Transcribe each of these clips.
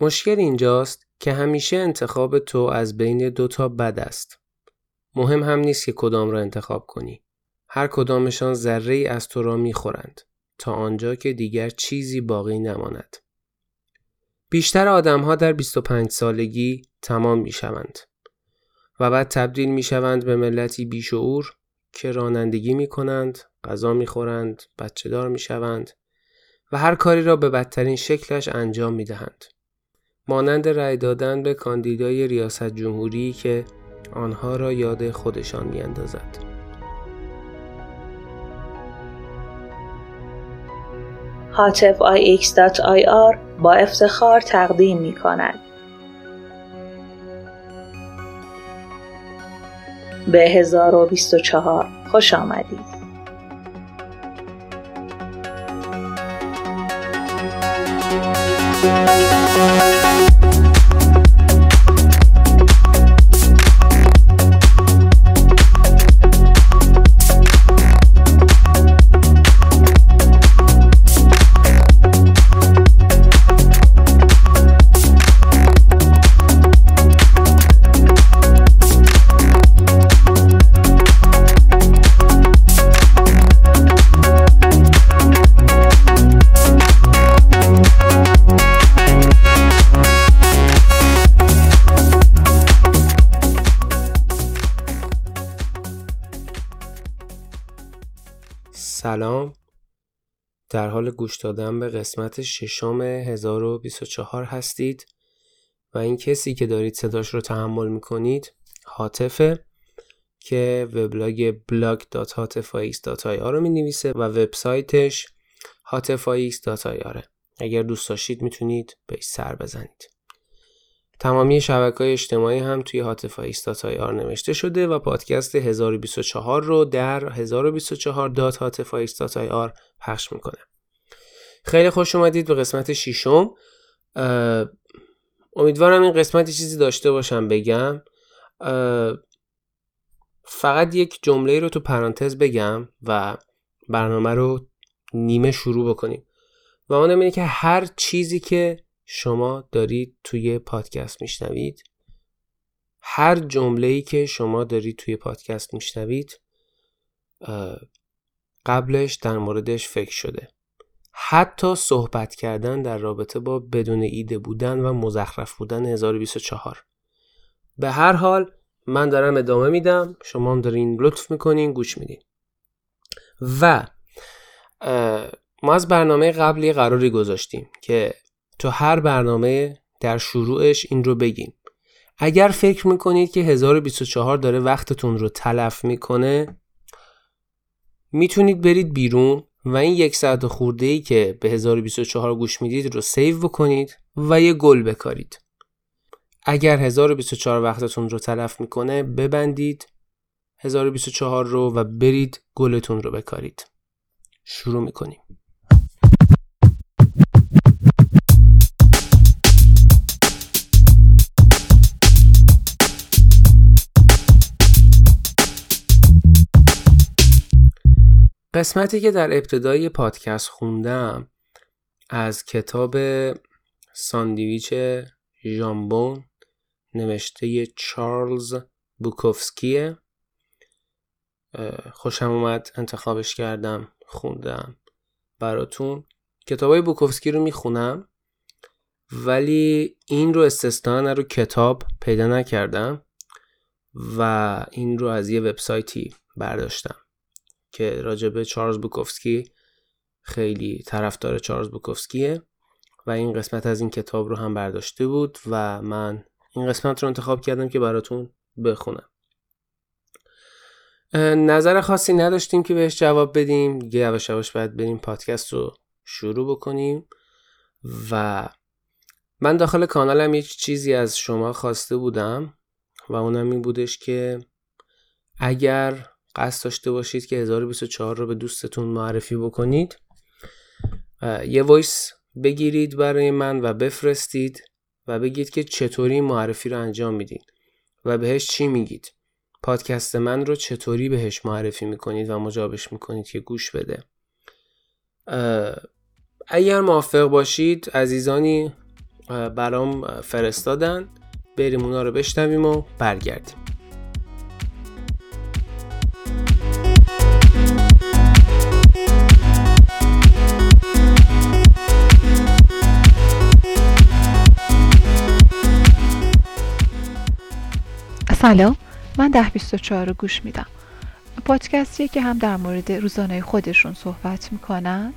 مشکل اینجاست که همیشه انتخاب تو از بین دو تا بد است. مهم هم نیست که کدام را انتخاب کنی. هر کدامشان ذره ای از تو را می‌خورند تا آنجا که دیگر چیزی باقی نماند. بیشتر آدم ها در 25 سالگی تمام می شوند و بعد تبدیل می شوند به ملتی بیشعور که رانندگی می کنند، غذا می خورند، بچه دار می شوند و هر کاری را به بدترین شکلش انجام می دهند. مانند رأی دادن به کاندیدای ریاست جمهوری که آنها را یاد خودشان می اندازد. هاتف با افتخار تقدیم می کند. به 1024 خوش آمدید. در حال گوش دادن به قسمت ششم 1024 هستید و این کسی که دارید صداش رو تحمل می‌کنید حاطفه که وبلاگ blog.hatfax.ir رو می نویسه و وبسایتش hatfax.ir اگر دوست داشتید می‌تونید بهش سر بزنید. تمامی شبکه های اجتماعی هم توی هاتف آر نوشته شده و پادکست 1024 رو در 1024 آر پخش می‌کنه. خیلی خوش اومدید به قسمت ششم. امیدوارم این قسمت چیزی داشته باشم بگم. فقط یک جمله رو تو پرانتز بگم و برنامه رو نیمه شروع بکنیم. و اون اینه که هر چیزی که شما دارید توی پادکست میشنوید هر جمله که شما دارید توی پادکست میشنوید قبلش در موردش فکر شده. حتی صحبت کردن در رابطه با بدون ایده بودن و مزخرف بودن 1024 به هر حال من دارم ادامه میدم. شما هم دارین لطف می‌کنین گوش میدین. و ما از برنامه قبلی قراری گذاشتیم که تو هر برنامه در شروعش این رو بگیم اگر فکر می‌کنید که 1024 داره وقتتون رو تلف می‌کنه می‌تونید برید بیرون. و این یک ساعت خورده ای که به 1024 گوش می‌دید رو سیو بکنید و یه گل بکارید. اگر 1024 وقتتون رو تلف می‌کنه ببندید 1024 رو و برید گلتون رو بکارید. شروع می‌کنیم. قسمتی که در ابتدای پادکست خوندم از کتاب ساندویچ ژامبون نوشته چارلز بوکوفسکیه. خوشم اومد انتخابش کردم خوندم. براتون کتابای بوکوفسکی رو می‌خونم ولی این رو استثنا رو کتاب پیدا نکردم و این رو از یه وبسایتی برداشتم. که راجبه چارلز بوکوفسکی خیلی طرفدار چارلز بوکوفسکیه و این قسمت از این کتاب رو هم برداشته بود و من این قسمت رو انتخاب کردم که براتون بخونم. نظر خاصی نداشتیم که بهش جواب بدیم. دیگه یواش یواش باید بریم پادکست رو شروع بکنیم. و من داخل کانالم یک چیزی از شما خواسته بودم و اونم این بودش که اگر قصد داشته باشید که 1024 رو به دوستتون معرفی بکنید. یه وایس بگیرید برای من و بفرستید و بگید که چطوری معرفی رو انجام می‌دید و بهش چی میگید. پادکست من رو چطوری بهش معرفی می‌کنید و مجابش می‌کنید که گوش بده. اگر موافق باشید عزیزانی برام فرستادن. بریم اونا رو بشنویم و برگردیم. سلام من ده بیست رو گوش میدم. پادکستیه که هم در مورد روزانه خودشون صحبت می‌کنن.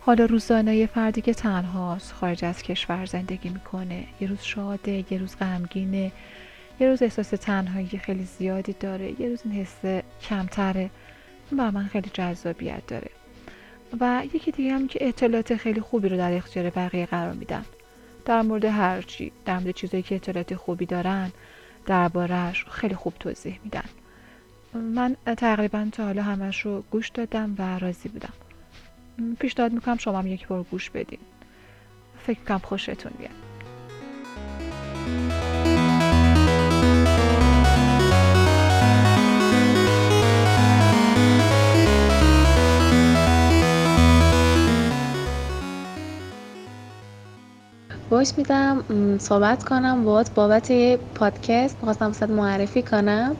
حالا روزانه فردی که تنهاست خارج از کشور زندگی می‌کنه. یه روز شاده یه روز غمگینه. یه روز احساس تنهایی خیلی زیادی داره. یه روز این حس کمتره. بر من خیلی جذابیت داره. و یکی دیگه هم که اطلاعات خیلی خوبی رو در اختیار بقیه قرار میدن. در مورد هرچی در مورد چیزایی که اطلاعات خوبی دارن دربارهش خیلی خوب توضیح میدن. من تقریبا تا حالا همش رو گوش دادم و راضی بودم. پیشنهاد می‌کنم شما هم یک بار گوش بدین. فکر کنم خوشتون بیاد. وایس میدم صحبت کنم باید بابت پادکست می‌خواستم واسه معرفی کنم.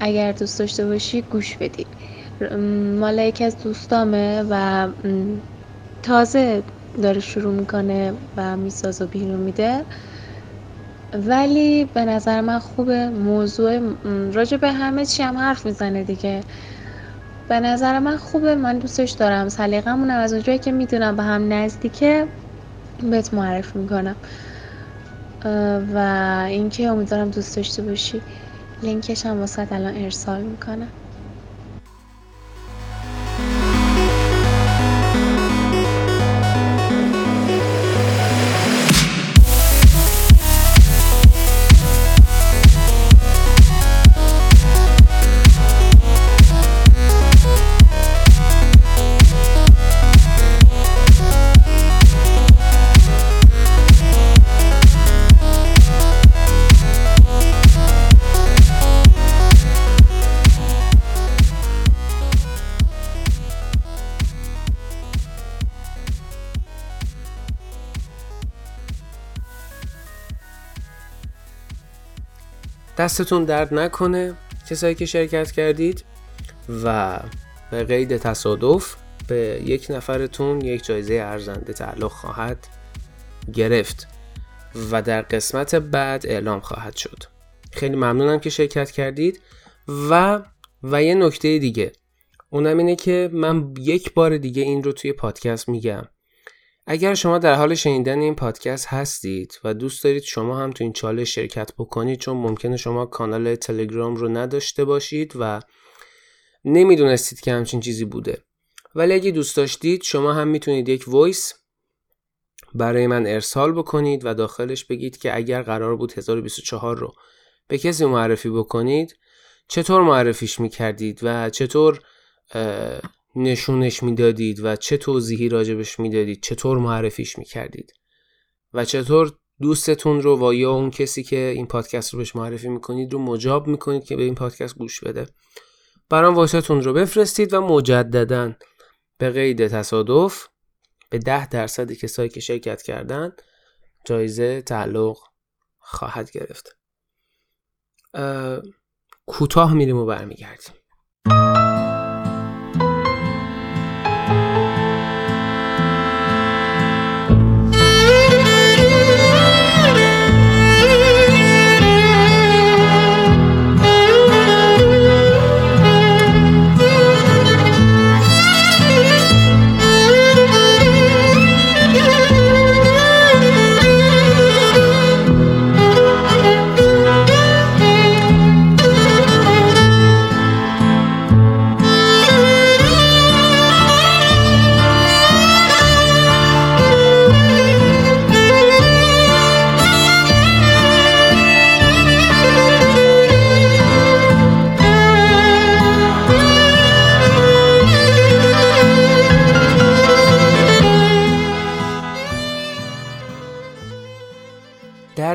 اگر دوست داشته باشی گوش بدی. مال یکی از دوستامه و تازه داره شروع می‌کنه و میساز و بیرون میده. ولی به نظر من خوبه موضوع راجع به همه چی هم حرف می‌زنه دیگه. به نظر من خوبه من دوستش دارم. سلیقمونم از اونجایی که می‌دونم به هم نزدیکه. بهت معرفی می‌کنم. و اینکه امیدوارم دوست داشته باشی. لینکش هم واسه الان ارسال می‌کنم. دستتون درد نکنه کسایی که شرکت کردید و به قید تصادف به یک نفرتون یک جایزه ارزنده تعلق خواهد گرفت و در قسمت بعد اعلام خواهد شد. خیلی ممنونم که شرکت کردید و و یه نکته دیگه. اونم اینه که من یک بار دیگه این رو توی پادکست میگم. اگر شما در حال شنیدن این پادکست هستید و دوست دارید شما هم تو این چالش شرکت بکنید چون ممکنه شما کانال تلگرام رو نداشته باشید و نمی‌دونستید که همچین چیزی بوده. ولی اگه دوست داشتید شما هم می‌تونید یک وایس برای من ارسال بکنید و داخلش بگید که اگر قرار بود 1024 رو به کسی معرفی بکنید چطور معرفیش می‌کردید و چطور نشونش می‌دادید و چه توضیحی راجبش می‌دادید چطور معرفیش می‌کردید؟ و چطور دوستتون رو و یا اون کسی که این پادکست رو بهش معرفی می‌کنید رو مجاب می‌کنید که به این پادکست گوش بده؟ برام وایستون رو بفرستید و مجددا به قید تصادف به ده درصد کسایی که شرکت کردن جایزه تعلق خواهد گرفت. کوتاه میریم و برمیگردیم.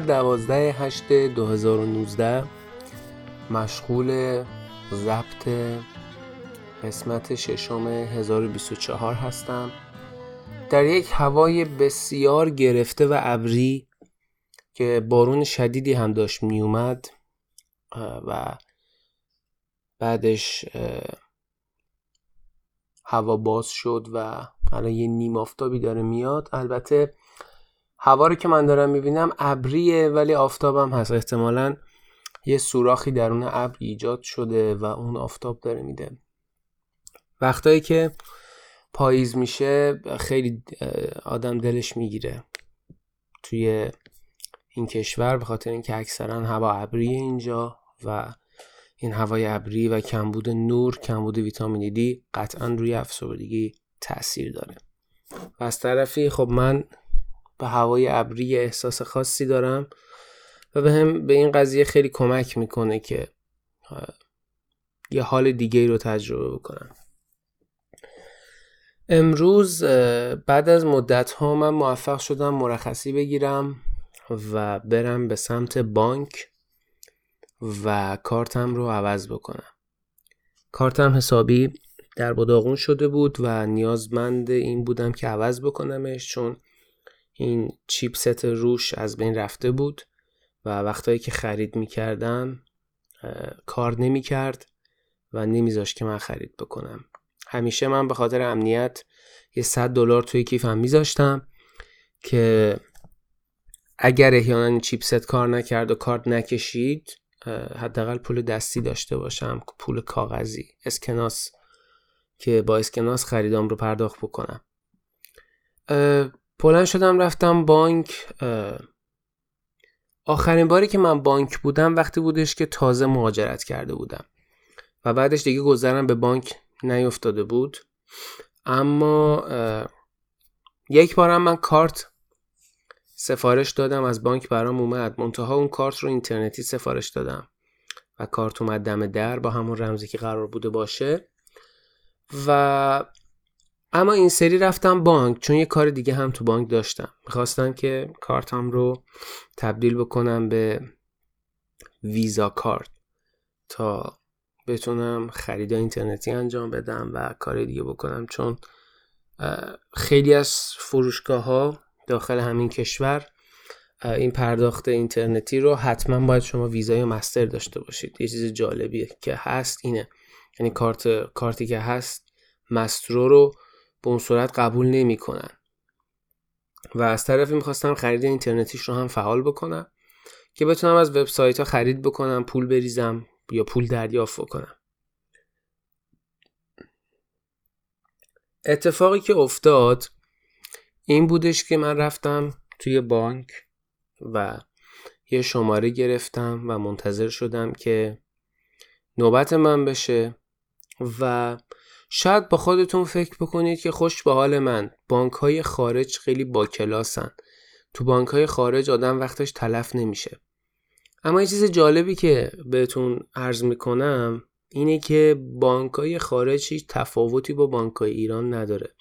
دوازده هشت 2019 مشغول ضبط قسمت ششم 1024 هستم. در یک هوای بسیار گرفته و ابری که بارون شدیدی هم داشت میومد و بعدش هوا باز شد و الان یه نیم آفتابی داره میاد. البته هوا رو که من دارم می‌بینم ابریه ولی آفتابم هست. احتمالا یه سوراخی درون ابر ایجاد شده و اون آفتاب داره میده. وقتایی که پاییز میشه خیلی آدم دلش می‌گیره. توی این کشور به خاطر اینکه اکثرا هوا ابری اینجا و این هوای ابری و کمبود نور کمبود ویتامین دی قطعا روی افسردگی تاثیر داره. و از طرفی خب من به هوای ابری احساس خاصی دارم و به هم به این قضیه خیلی کمک می‌کنه که یه حال دیگه رو تجربه بکنم. امروز بعد از مدت ها من موفق شدم مرخصی بگیرم و برم به سمت بانک و کارتم رو عوض بکنم. کارتم حسابی در بداغون شده بود و نیازمند این بودم که عوض بکنمش چون این چیپست روش از بین رفته بود و وقتایی که خرید می‌کردم کار نمی‌کرد و نمیذاشت که من خرید بکنم. همیشه من به خاطر امنیت یه 100 دلار توی کیفم میذاشتم که اگر احیانا چیپست کار نکرد و کارت نکشید حداقل پول دستی داشته باشم پول کاغذی اسکناس که با اسکناس خریدام رو پرداخت بکنم. بلند شدم رفتم بانک. آخرین باری که من بانک بودم وقتی بودش که تازه مهاجرت کرده بودم. و بعدش دیگه گذرم به بانک نیفتاده بود. اما یک بارم من کارت سفارش دادم از بانک برام اومد. منتها اون کارت رو اینترنتی سفارش دادم. و کارت اومد دم در با همون رمزی که قرار بوده باشه. و اما این سری رفتم بانک چون یه کار دیگه هم تو بانک داشتم. می‌خواستم که کارتم رو تبدیل بکنم به ویزا کارت تا بتونم خرید اینترنتی انجام بدم و کار دیگه بکنم. چون خیلی از فروشگاه ها داخل همین کشور این پرداخت اینترنتی رو حتما باید شما ویزای مستر داشته باشید. یه چیز جالبیه که هست اینه. یعنی کارت کارتی که هست مسترو رو به اون صورت قبول نمی‌کنن. و از طرفی می‌خواستم خرید اینترنتیش رو هم فعال بکنم که بتونم از وبسایت ها خرید بکنم پول بریزم یا پول دریافت بکنم. اتفاقی که افتاد این بودش که من رفتم توی بانک و یه شماره گرفتم و منتظر شدم که نوبت من بشه و شاید با خودتون فکر بکنید که خوش به حال من. بانک های خارج خیلی با کلاسن. تو بانک های خارج آدم وقتش تلف نمیشه. اما یه چیز جالبی که بهتون عرض می‌کنم اینه که بانک های خارج هیچ تفاوتی با بانک های ایران نداره.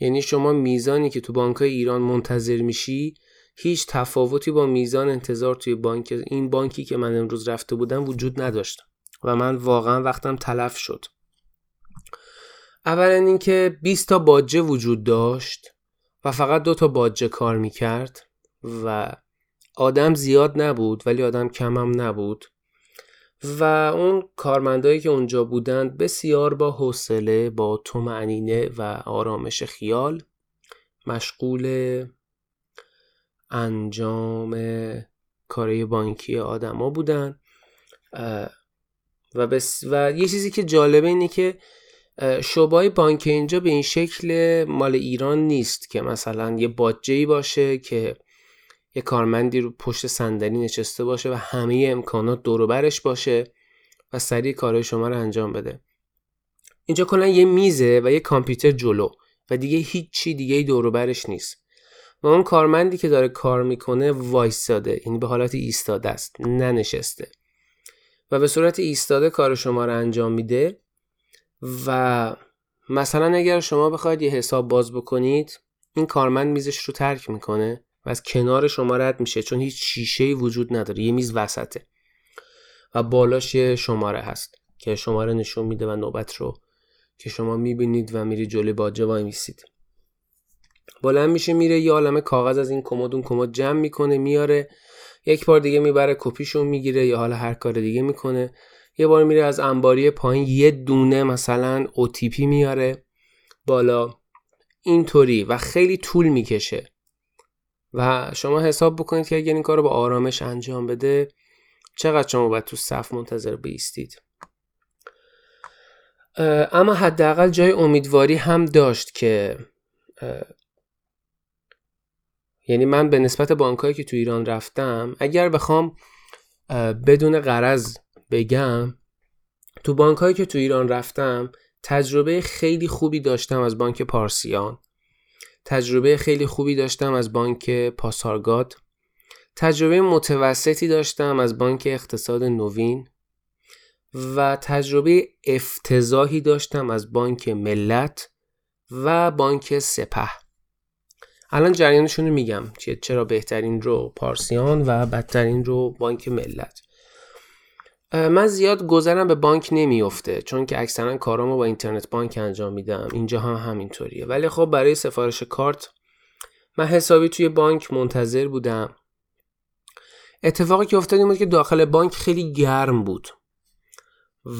یعنی شما میزانی که تو بانک های ایران منتظر میشی هیچ تفاوتی با میزان انتظار توی بانک این بانکی که من امروز رفته بودم وجود نداشت. و من واقعا وقتم تلف شد. اولا اینکه 20 تا باجه وجود داشت و فقط دو تا باجه کار می‌کرد و آدم زیاد نبود ولی آدم کم هم نبود. و اون کارمندایی که اونجا بودند بسیار با حوصله با معنینه و آرامش خیال مشغول انجام کارهای بانکی آدما بودن. و, بس و یه چیزی که جالبه اینه که شعبای بانک اینجا به این شکل مال ایران نیست که مثلا یه باجهی باشه که یه کارمندی رو پشت صندلی نشسته باشه و همه امکانات دور برش باشه و سریع کارهای شما رو انجام بده. اینجا کلا یه میزه و یه کامپیوتر جلو و دیگه هیچی دیگه دور برش نیست. و اون کارمندی که داره کار می‌کنه وایستاده یعنی به حالت ایستاده است ننشسته. و به صورت ایستاده کار شما رو انجام میده و مثلا اگر شما بخواید یه حساب باز بکنید این کارمند میزش رو ترک می‌کنه و از کنار شما رد میشه چون هیچ شیشه وجود نداره یه میز وسطه و بالاش یه شماره هست که شماره نشون میده و نوبت رو که شما می‌بینید و میری جلوی باجه وای میسید بلند میشه میره یه عالمه کاغذ از این کمد اون کمد جمع می‌کنه میاره یک بار دیگه می‌بره کپیشو می‌گیره یا حالا هر کار دیگه می‌کنه. یه بار میره از انباری پایین یه دونه مثلا OTP میاره بالا. اینطوری و خیلی طول می‌کشه. و شما حساب بکنید که اگر این کار رو با آرامش انجام بده چقدر شما باید تو صف منتظر بیستید. اما حداقل جای امیدواری هم داشت که یعنی من به نسبت بانکهایی که تو ایران رفتم اگر بخوام بدون قرض بگم تو بانکهایی که تو ایران رفتم تجربه خیلی خوبی داشتم از بانک پارسیان. تجربه خیلی خوبی داشتم از بانک پاسارگاد. تجربه متوسطی داشتم از بانک اقتصاد نوین. و تجربه افتضاحی داشتم از بانک ملت و بانک سپه. الان جریانشون رو میگم چرا بهترین رو پارسیان و بدترین رو بانک ملت. من زیاد گذرم به بانک نمیفته چون که اکثرا کارامو با اینترنت بانک انجام میدم. اینجا هم همینطوریه. ولی خب برای سفارش کارت من حسابی توی بانک منتظر بودم. اتفاقی که افتاد این بود که داخل بانک خیلی گرم بود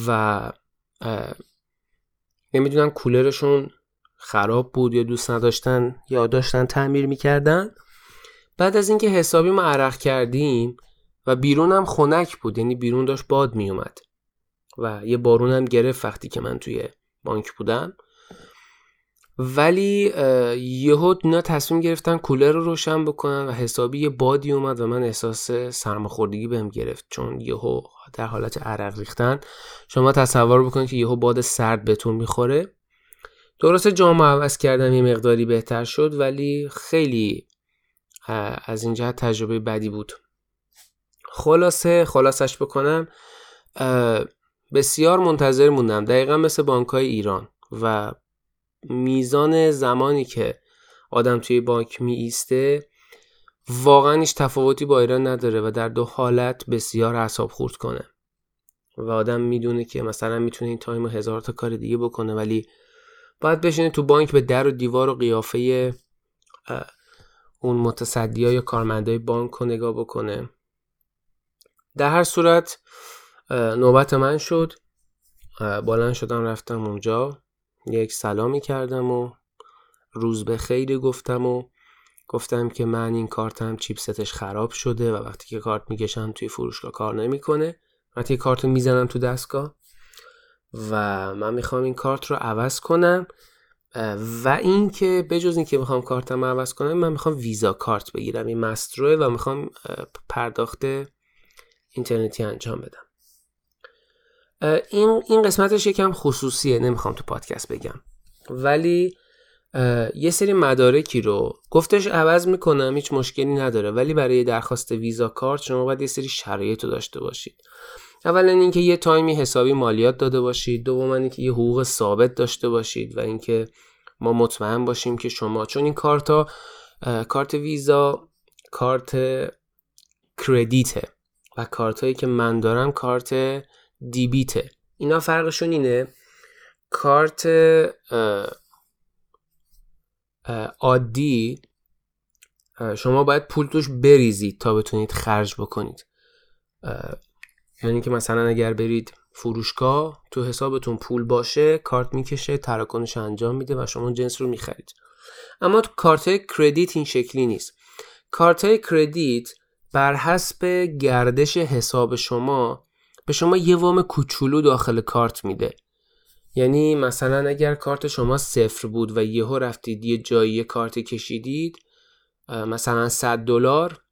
و نمی‌دونم کولرشون خراب بود یا دوست نداشتن یا داشتن تعمیر می‌کردن. بعد از اینکه حسابی ما عرق کردیم و بیرون هم خنک بود یعنی بیرون داشت باد میومد و یه بارون هم گرفت وقتی که من توی بانک بودم. ولی یهو اینا تصمیم گرفتن کولر رو روشن بکنن و حسابی یه بادی اومد و من احساس سرماخوردگی بهم گرفت. چون یهو در حالت عرق ریختن شما تصور بکنید که یهو باد سرد بهتون می‌خوره. درست جامعه عوض کردم یه مقداری بهتر شد ولی خیلی از این جهت تجربه بدی بود. خلاصه خلاصش بکنم بسیار منتظر موندم. دقیقا مثل بانک ایران و میزان زمانی که آدم توی بانک می ایسته واقعا هیچ تفاوتی با ایران نداره و در دو حالت بسیار اعصاب خورد کنه. و آدم می‌دونه که مثلا می‌تونه این تایم هزار تا کار دیگه بکنه ولی باید بشینه تو بانک به در و دیوار و قیافه اون متصدی یا کارمندای بانک رو نگاه بکنه. در هر صورت نوبت من شد. بلند شدم رفتم اونجا. یک سلامی کردم و روز به خیلی گفتم و گفتم که من این کارتم چیپستش خراب شده و وقتی که کارت می‌کشم توی فروشگاه کار نمی‌کنه. وقتی کارت رو می‌زنم تو دستگاه و من می‌خوام این کارت رو عوض کنم. و اینکه بجز اینکه می‌خوام کارتم عوض کنم من می‌خوام ویزا کارت بگیرم. این مستروه و می‌خوام پرداخت اینترنتی انجام بدم. این این قسمتش یکم خصوصیه نمی‌خوام تو پادکست بگم. ولی یه سری مدارکی رو گفتش عوض می‌کنم هیچ مشکلی نداره ولی برای درخواست ویزا کارت شما باید یه سری شرایط رو داشته باشید. اولا اینکه یه تایمی حسابی مالیات داده باشید دوما اینکه یه حقوق ثابت داشته باشید و اینکه ما مطمئن باشیم که شما چون این کارت ها کارت ویزا کارت کردیته. و کارت هایی که من دارم کارت دیبیته. اینا فرقشون اینه. کارت عادی شما باید پول توش بریزید تا بتونید خرج بکنید. یعنی که مثلا اگر برید فروشگاه تو حسابتون پول باشه کارت می‌کشه تراکنش انجام میده و شما جنس رو می‌خرید. اما کارت کردیت این شکلی نیست. کارت کردیت بر حسب گردش حساب شما به شما یه وام کوچولو داخل کارت میده. یعنی مثلا اگر کارت شما صفر بود و یهو رفتید یه جایی کارت کشیدید مثلا 100 دلار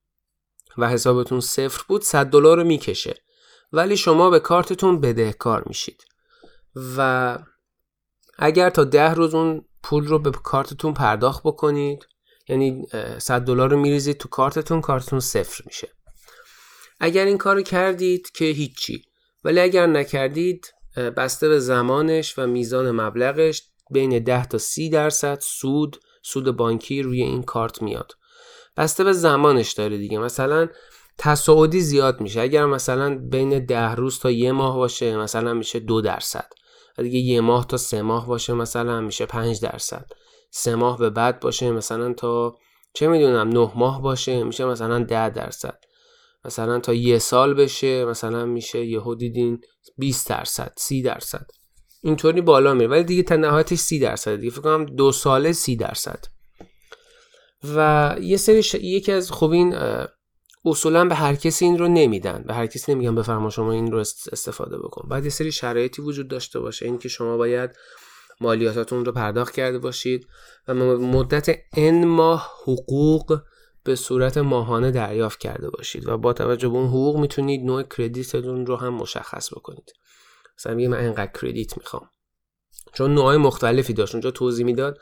و حسابتون صفر بود 100 دلار رو می‌کشه. ولی شما به کارتتون بدهکار میشید. و اگر تا ده روز اون پول رو به کارتتون پرداخت بکنید یعنی 100 دلار رو میریزید تو کارتتون کارتتون صفر میشه. اگر این کارو کردید که هیچی ولی اگر نکردید بسته به زمانش و میزان مبلغش بین 10 تا 30 درصد سود سود بانکی روی این کارت میاد. بسته به زمانش داره دیگه. مثلا تصاعدی زیاد میشه. اگر مثلا بین ده روز تا یه ماه باشه مثلا میشه دو درصد. و دیگه یه ماه تا سه ماه باشه مثلا میشه پنج درصد. سه ماه به بعد باشه مثلا تا چه می‌دونم نه ماه باشه میشه مثلا ده درصد. مثلا تا یه سال بشه مثلا میشه یهو دیدین 20 درصد 30 درصد. اینطوری بالا میره. ولی دیگه تا نهایتش 30 درصد. دیگه فکر کنم دو ساله 30 درصد. و یه سری ش... یکی از خوب این اصولا به هر کسی این رو نمیدن. به هر کسی نمیگن بفرما شما این رو استفاده بکن. بعد یه سری شرایطی وجود داشته باشه. اینکه شما باید مالیاتاتون رو پرداخت کرده باشید و مدت ان ماه حقوق به صورت ماهانه دریافت کرده باشید و با توجه به اون حقوق می‌تونید نوع کردیتتون رو هم مشخص بکنید. مثلا میگه من اینقدر کردیت می‌خوام. چون نوع مختلفی داشت. اونجا توضیح می‌داد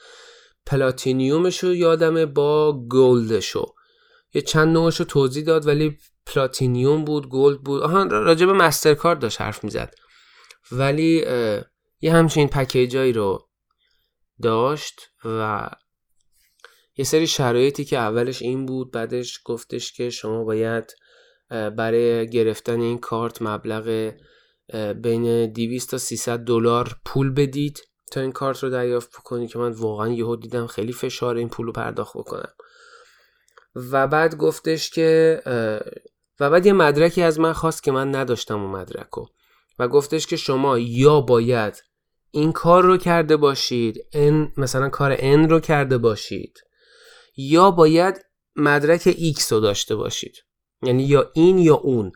platinum ش رو یادمه با gold شو. یه چند نوعش رو توضیح داد ولی platinum بود gold بود. آها راجع به MasterCard داشت حرف می‌زد. ولی یه همچین پکیجایی رو داشت و یه سری شرایطی که اولش این بود بعدش گفتش که شما باید برای گرفتن این کارت مبلغ بین 200 تا 300 دلار پول بدید تا این کارت رو دریافت بکنید که من واقعا یهو دیدم خیلی فشار این پول رو پرداخت بکنم. و بعد گفتش که و بعد یه مدرکی از من خواست که من نداشتم اون مدرک رو و گفتش که شما یا باید این کار رو کرده باشید ان مثلا کار ان رو کرده باشید یا باید مدرک X رو داشته باشید. یعنی یا این یا اون.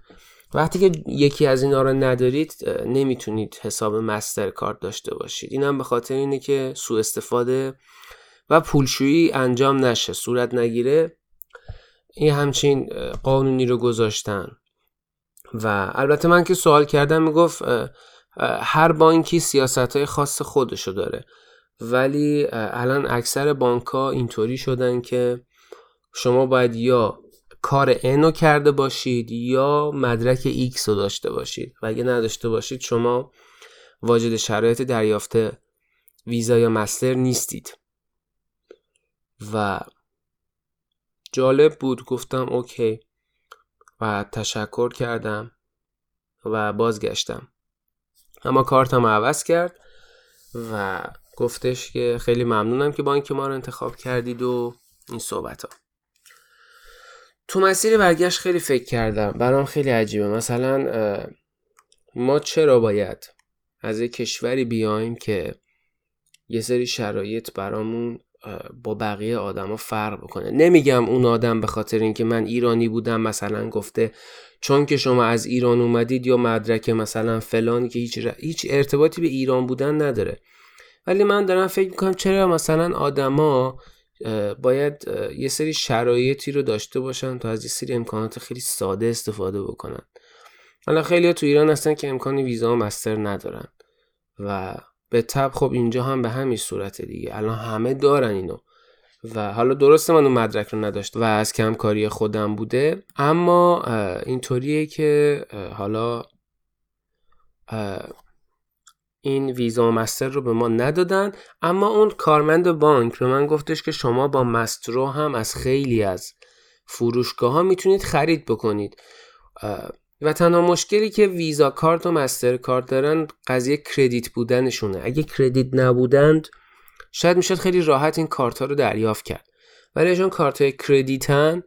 وقتی که یکی از اینا رو ندارید نمی‌تونید حساب مستر کارت داشته باشید. اینم به خاطر اینه که سوء استفاده و پولشویی انجام نشه صورت نگیره. این همچین قانونی رو گذاشتن. و البته من که سوال کردم می‌گفت هر بانکی سیاست های خاص خودشو داره. ولی الان اکثر بانک ها اینطوری شدن که شما باید یا کار N رو کرده باشید یا مدرک X رو داشته باشید. و اگه نداشته باشید شما واجد شرایط دریافت ویزا یا مستر نیستید. و جالب بود گفتم اوکی و تشکر کردم و بازگشتم. اما کارتم عوض کرد و گفتش که خیلی ممنونم که بانک ما رو انتخاب کردید و این صحبت ها تو مسیر برگشت خیلی فکر کردم. برام خیلی عجیبه. مثلا ما چرا باید از یک کشوری بیایم که یه سری شرایط برامون با بقیه آدما فرق بکنه. نمیگم اون آدم به خاطر اینکه من ایرانی بودم مثلا گفته چون که شما از ایران اومدید یا مدرک مثلا فلانی که هیچ, هیچ ارتباطی به ایران بودن نداره. ولی من دارم فکر می‌کنم چرا مثلا آدما باید یه سری شرایطی رو داشته باشن تا از یه سری امکانات خیلی ساده استفاده بکنن. حالا خیلی تو ایران هستن که امکان ویزا و مستر ندارن و به تب خب اینجا هم به همین صورت دیگه. الان همه دارن اینو. و حالا درسته من اون مدرک رو نداشت و از کمکاری خودم بوده. اما اینطوریه که حالا این ویزا و مستر رو به ما ندادن. اما اون کارمند بانک به من گفتش که شما با مسترو هم از خیلی از فروشگاه ها می‌تونید خرید بکنید. و تنها مشکلی که ویزا کارت و مستر کارت دارن قضیه کردیت بودنشونه. اگه کردیت نبودند شاید می‌شد خیلی راحت این کارت ها رو دریافت کرد. ولی چون کارت های کردیتن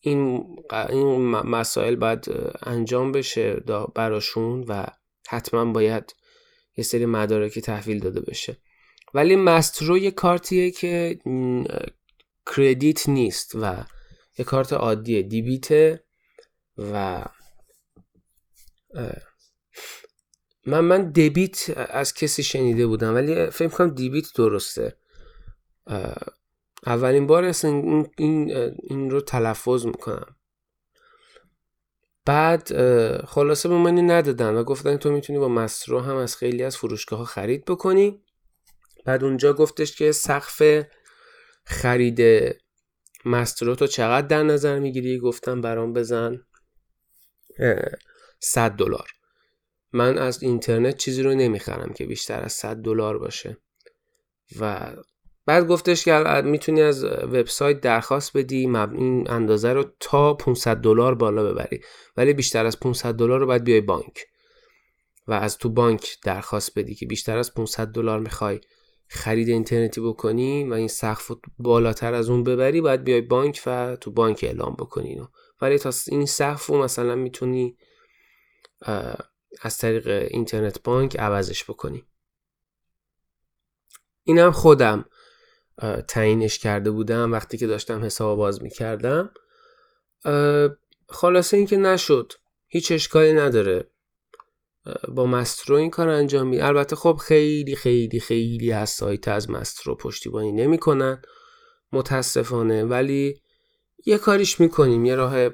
این این مسائل باید انجام بشه براشون و حتما باید یه سری مدارکی تحویل داده بشه. ولی مسترو یه کارتیه که کردیت نیست و یه کارت عادیه. دیبیته و من من دبیت از کسی شنیده بودم ولی فکر کنم دیبیت درسته. اولین بار این, این, این رو تلفظ می‌کنم. بعد خلاصه به منی ندادن و گفتن تو می‌تونی با مسترو هم از خیلی از فروشگاه ها خرید بکنی. بعد اونجا گفتش که سقف خرید مسترو تو چقدر در نظر می‌گیری؟ گفتم برام بزن. 100 دلار. من از اینترنت چیزی رو نمی‌خرم که بیشتر از 100 دلار باشه. و بعد گفتش که می‌تونی از وبسایت درخواست بدی این اندازه رو تا 500 دلار بالا ببری. ولی بیشتر از 500 دلار رو باید بیای بانک. و از تو بانک درخواست بدی که بیشتر از 500 دلار می‌خوای خرید اینترنتی بکنی و این سقف بالاتر از اون ببری باید بیای بانک و تو بانک اعلام بکنی ولی تا این سقف رو مثلا می‌تونی از طریق اینترنت بانک عوضش بکنی. اینم خودم تعیینش کرده بودم. وقتی که داشتم حساب باز می‌کردم خلاصه اینکه نشد. هیچ اشکالی نداره. با مسترو این کار انجام می البته خب خیلی خیلی خیلی از سایت از مسترو پشتیبانی نمی‌کنن. متاسفانه. ولی یه کاریش می‌کنیم یه راه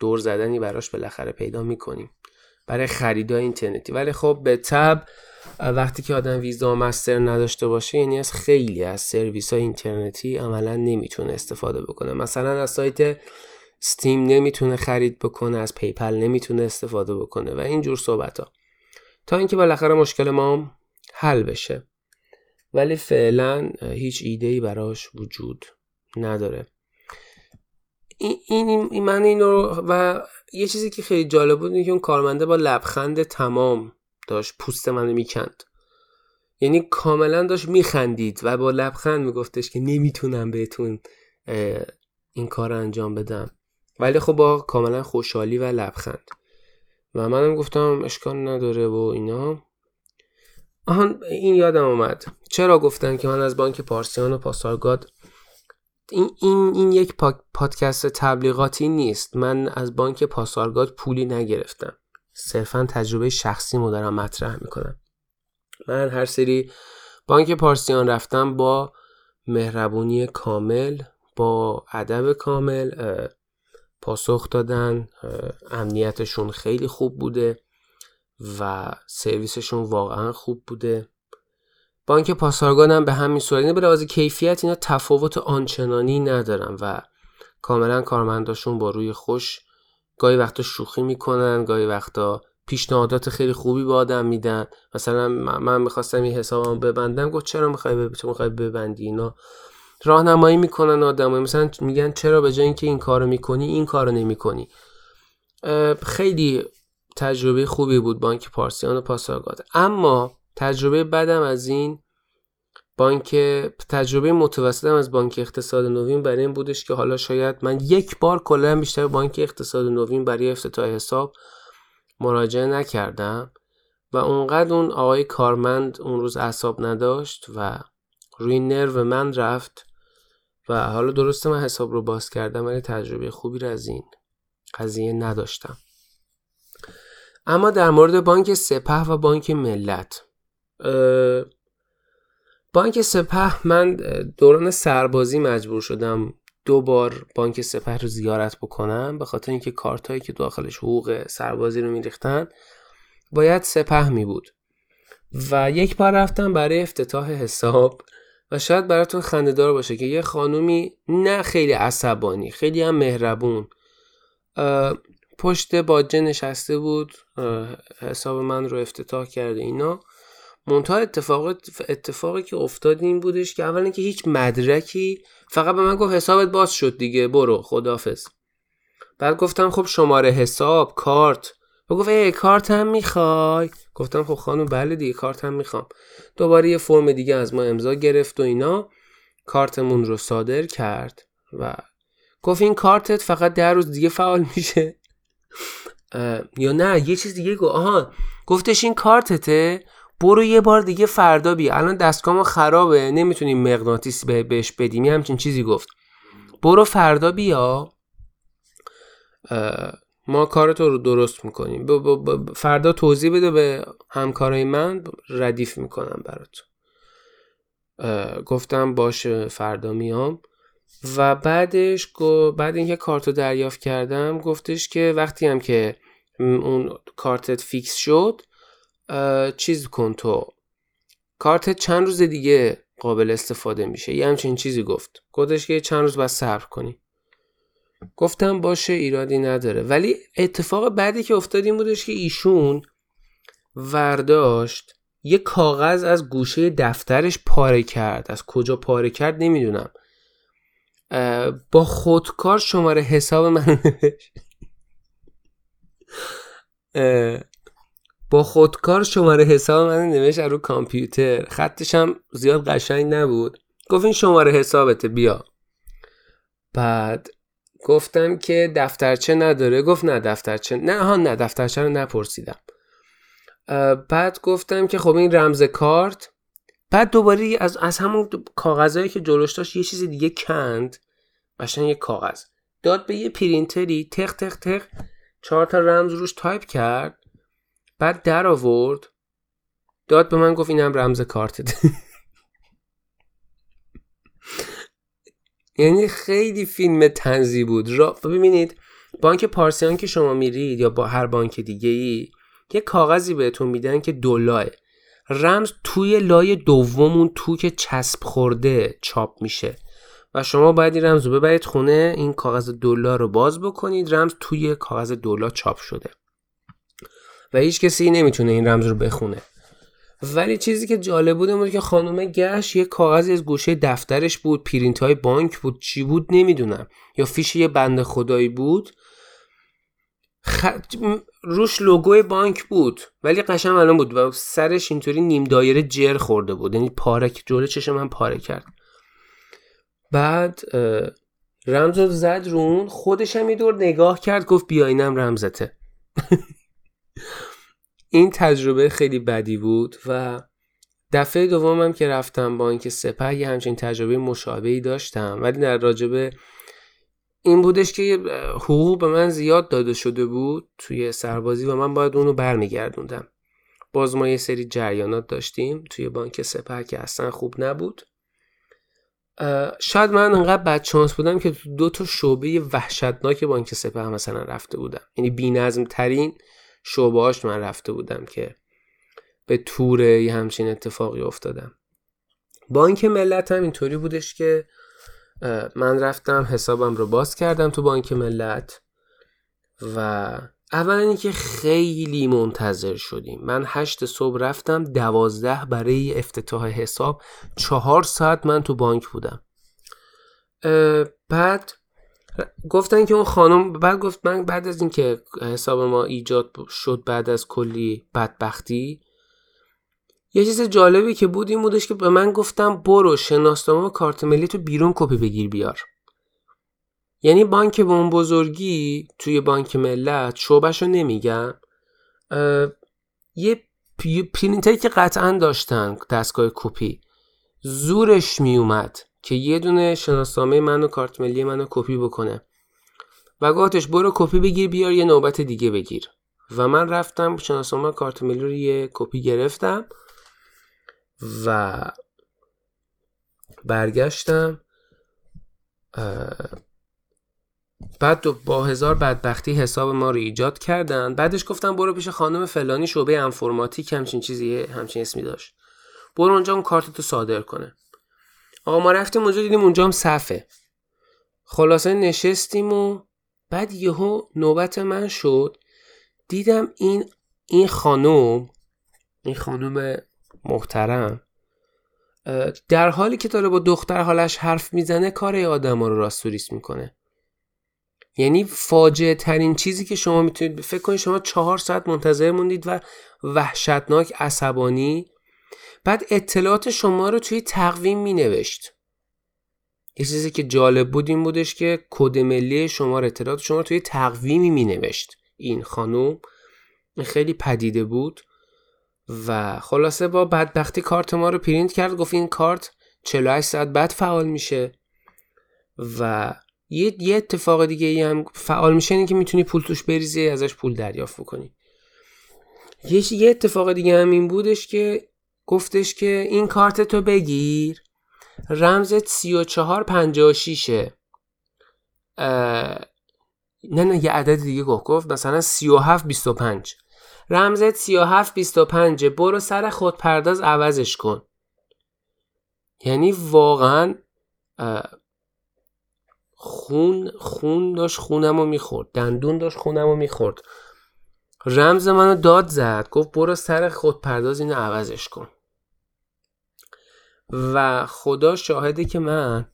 دور زدنی براش بالاخره پیدا می‌کنیم برای خریدای اینترنتی. ولی خب به تبع وقتی که آدم ویزا و Master نداشته باشه یعنی از خیلی از سرویس های اینترنتی عملا نمی‌تونه استفاده بکنه. مثلا از سایت Steam نمی‌تونه خرید بکنه از PayPal نمی‌تونه استفاده بکنه و اینجور صحبت ها تا اینکه بالاخره مشکل ما حل بشه. ولی فعلا هیچ ایده ای براش وجود نداره. این, من این رو و یه چیزی که خیلی جالب بود اینه که اون کارمنده با لبخند تمام داشت پوست منو می‌کند. یعنی کاملا داشت میخندید و با لبخند میگفتش که نمی‌تونم بهتون این کار انجام بدم. ولی خب با کاملا خوشحالی و لبخند. و منم گفتم اشکال نداره و اینا. آهان این یادم اومد. چرا گفتن که من از بانک پارسیان و پاسارگاد این, این, این یک پادکست تبلیغاتی نیست. من از بانک پاسارگاد پولی نگرفتم. صرفا تجربه شخصی مو دارم مطرح می‌کنم. من هر سری بانک پارسیان رفتم با مهربونی کامل با ادب کامل پاسخ دادن امنیتشون خیلی خوب بوده و سرویسشون واقعا خوب بوده. بانک پاسارگان هم به همین صورت اینه به لحاظ کیفیت اینا تفاوت آنچنانی ندارن و کاملا کارمنداشون با روی خوش. گاهی وقتا شوخی می‌کنن گاهی وقتا پیشنهادات خیلی خوبی به آدم میدن. مثلا من می‌خواستم این حسابم ببندم گفت چرا می‌خوای می‌خوای ببندی اینا؟ راهنمایی می‌کنن آدمای. مثلا میگن چرا به جای اینکه این کارو می‌کنی این کارو نمی‌کنی. خیلی تجربه خوبی بود بانک پارسیان و پاسارگاد. اما تجربه بدم از این بانک تجربه متوسطم از بانک اقتصاد نوین برای این بودش که حالا شاید من یک بار کلا بیشتر بانک اقتصاد نوین برای افتتاح حساب مراجعه نکردم و اونقدر اون آقای کارمند اون روز اعصاب نداشت و روی نرو من رفت و حالا درسته من حساب رو باز کردم ولی تجربه خوبی رو از این قضیه نداشتم. اما در مورد بانک سپه و بانک ملت. بانک سپه من دوران سربازی مجبور شدم دو بار بانک سپه رو زیارت بکنم به خاطر اینکه کارت که داخلش حقوق سربازی رو میریختن باید سپه می بود و یک بار رفتم برای افتتاح حساب و شاید براتون خندهدار باشه که یه خانومی نه خیلی عصبانی خیلی هم مهربون پشت باجه نشسته بود حساب من رو افتتاح کرده اینا. منتها اتفاق اتفاقی که افتاد این بودش که اول که هیچ مدرکی فقط به من گفت حسابت باز شد دیگه برو خدافظ بعد گفتم خب شماره حساب کارت. و گفت ای کارت هم می‌خوای؟ گفتم خب خانم بله دیگه کارت هم می‌خوام. دوباره یه فرم دیگه از ما امضا گرفت و اینا. کارتمون رو صادر کرد و گفت این کارتت فقط ده روز دیگه فعال میشه. یا نه یه چیز دیگه گفت. آها گفتش این کارتته؟ برو یه بار دیگه فردا بیا. الان دستگاه خرابه. نمی‌تونیم مغناطیس بهش بدیم. یه همچین چیزی گفت. برو فردا بیا. ما کارتو رو درست می‌کنیم. فردا توضیح بده به همکارای من. ردیف می‌کنم برات گفتم باشه فردا میام. و بعدش بعد اینکه کارتو دریافت کردم گفتش که وقتی هم که اون کارتت فیکس شد چیز کن تو. کارتت چند روز دیگه قابل استفاده میشه. یه همچین چیزی گفت. گفتش که چند روز باید صبر کنی. گفتم باشه ایرادی نداره. ولی اتفاق بعدی که افتاد این بودش که ایشون ورداشت یه کاغذ از گوشه دفترش پاره کرد. از کجا پاره کرد نمی‌دونم. با خودکار شماره حساب من با خودکار شماره حساب من نوشت رو کامپیوتر. خطش هم زیاد قشنگ نبود. گفت این شماره حسابته بیا. بعد گفتم که دفترچه نداره. گفت نه دفترچه نه ها نه دفترچه رو نپرسیدم. بعد گفتم که خب این رمز کارت. بعد دوباره از, از همون کاغذهایی که جلوش داشت یه چیز دیگه کند. قشنگ یه کاغذ. داد به یه پرینتری تق تق تق چهار تا رمز روش تایپ کرد. بعد در آورد داد به من گفت اینم رمز کارتت یعنی خیلی فیلم طنزی بود. را ببینید بانک پارسیان که شما میرید یا با هر بانک دیگه ای یه کاغذی بهتون میدن که دولاه رمز توی لای دومون تو که چسب خورده چاپ میشه. و شما باید این رمز رو ببرید خونه این کاغذ دلار رو باز بکنید. رمز توی کاغذ دلار چاپ شده. و هیچ کسی نمی‌تونه این رمز رو بخونه. ولی چیزی که جالب بود بود که خانم گش یه کاغذی از گوشه دفترش بود پرینت های بانک بود چی بود نمی‌دونم. یا فیش یه بند خدایی بود. خ... روش لوگوی بانک بود ولی قشنگ الان بود و سرش اینطوری نیم دایره جر خورده بود. یعنی پاره جلو چشم من پاره کرد. بعد رمز رو زد رون خودش هم دور نگاه کرد گفت بیا اینم رمزته. این تجربه خیلی بدی بود و دفعه دومم که رفتم بانک سپه یه همچین تجربه مشابهی داشتم ولی در راجبه این بودش که حقوق به من زیاد داده شده بود توی سربازی و من باید اونو برمیگردوندم. باز ما یه سری جریانات داشتیم توی بانک سپه که اصلا خوب نبود. شاید من انقدر بد چانس بودم که دو تا شعبه وحشتناک بانک سپه مثلا رفته بودم. یعنی بی ترین شعبهاش من رفته بودم که به طور یه همچین اتفاقی افتادم. بانک ملت هم اینطوری بودش که من رفتم حسابم رو باز کردم تو بانک ملت و اولا اینکه خیلی منتظر شدیم. من هشت صبح رفتم دوازده برای افتتاح حساب چهار ساعت من تو بانک بودم. بعد گفتن که اون خانم بعد گفت من بعد از اینکه حساب ما ایجاد شد بعد از کلی بدبختی یه چیز جالبی که بود این بودش که به من گفتم برو شناسنامه و کارت ملی تو بیرون کپی بگیر بیار. یعنی بانک به اون بزرگی توی بانک ملت شعبش رو نمیگم یه پرینتری که قطعا داشتن دستگاه کپی زورش میومد. که یه دونه شناسنامه من و کارت ملی منو کپی بکنه. و گفتش برو کپی بگیر بیار یه نوبت دیگه بگیر. و من رفتم شناسنامه کارت ملی رو یه کپی گرفتم و برگشتم. بعد با هزار بدبختی حساب ما رو ایجاد کردن. بعدش گفتم برو پیش خانم فلانی شعبه انفرماتیک همچین چیزی همچین اسمی داشت. برو اونجا اون کارتتو صادر کنه. آقا ما رفتیم اونجا دیدیم اونجا هم صفه. خلاصه نشستیم و بعد یهو نوبت من شد. دیدم این این خانم این خانم محترم در حالی که داره با دختر حالش حرف می‌زنه کار آدم رو راستوریس می‌کنه. یعنی فاجعه ترین چیزی که شما می‌تونید فکر کنید شما چهار ساعت منتظر موندید و وحشتناک عصبانی بعد اطلاعات شما رو توی تقویم می نوشت یه چیزی که جالب بود این بودش که کد ملی شما اطلاعات شما رو توی تقویمی می نوشت این خانوم خیلی پدیده بود و خلاصه با بدبختی کارت ما رو پرینت کرد. گفت این کارت 48 ساعت بعد فعال میشه و یه, یه اتفاق دیگه ای هم فعال میشه اینه که می‌تونی پول توش بریزی ازش پول دریافت بکنی. یه, یه اتفاق دیگه هم این بودش که گفتش که این کارت تو بگیر. رمزت 3456 نه نه یه عدد دیگه گفت. گفت مثلا 3725 رمزت 3725 برو سر خود پرداز عوضش کن. یعنی واقعا خون خون داشت خونم رو می‌خورد. دندون داشت خونم رو می‌خورد. رمز منو داد زد. گفت برو سر خود پرداز اینو عوضش کن. و خدا شاهده که من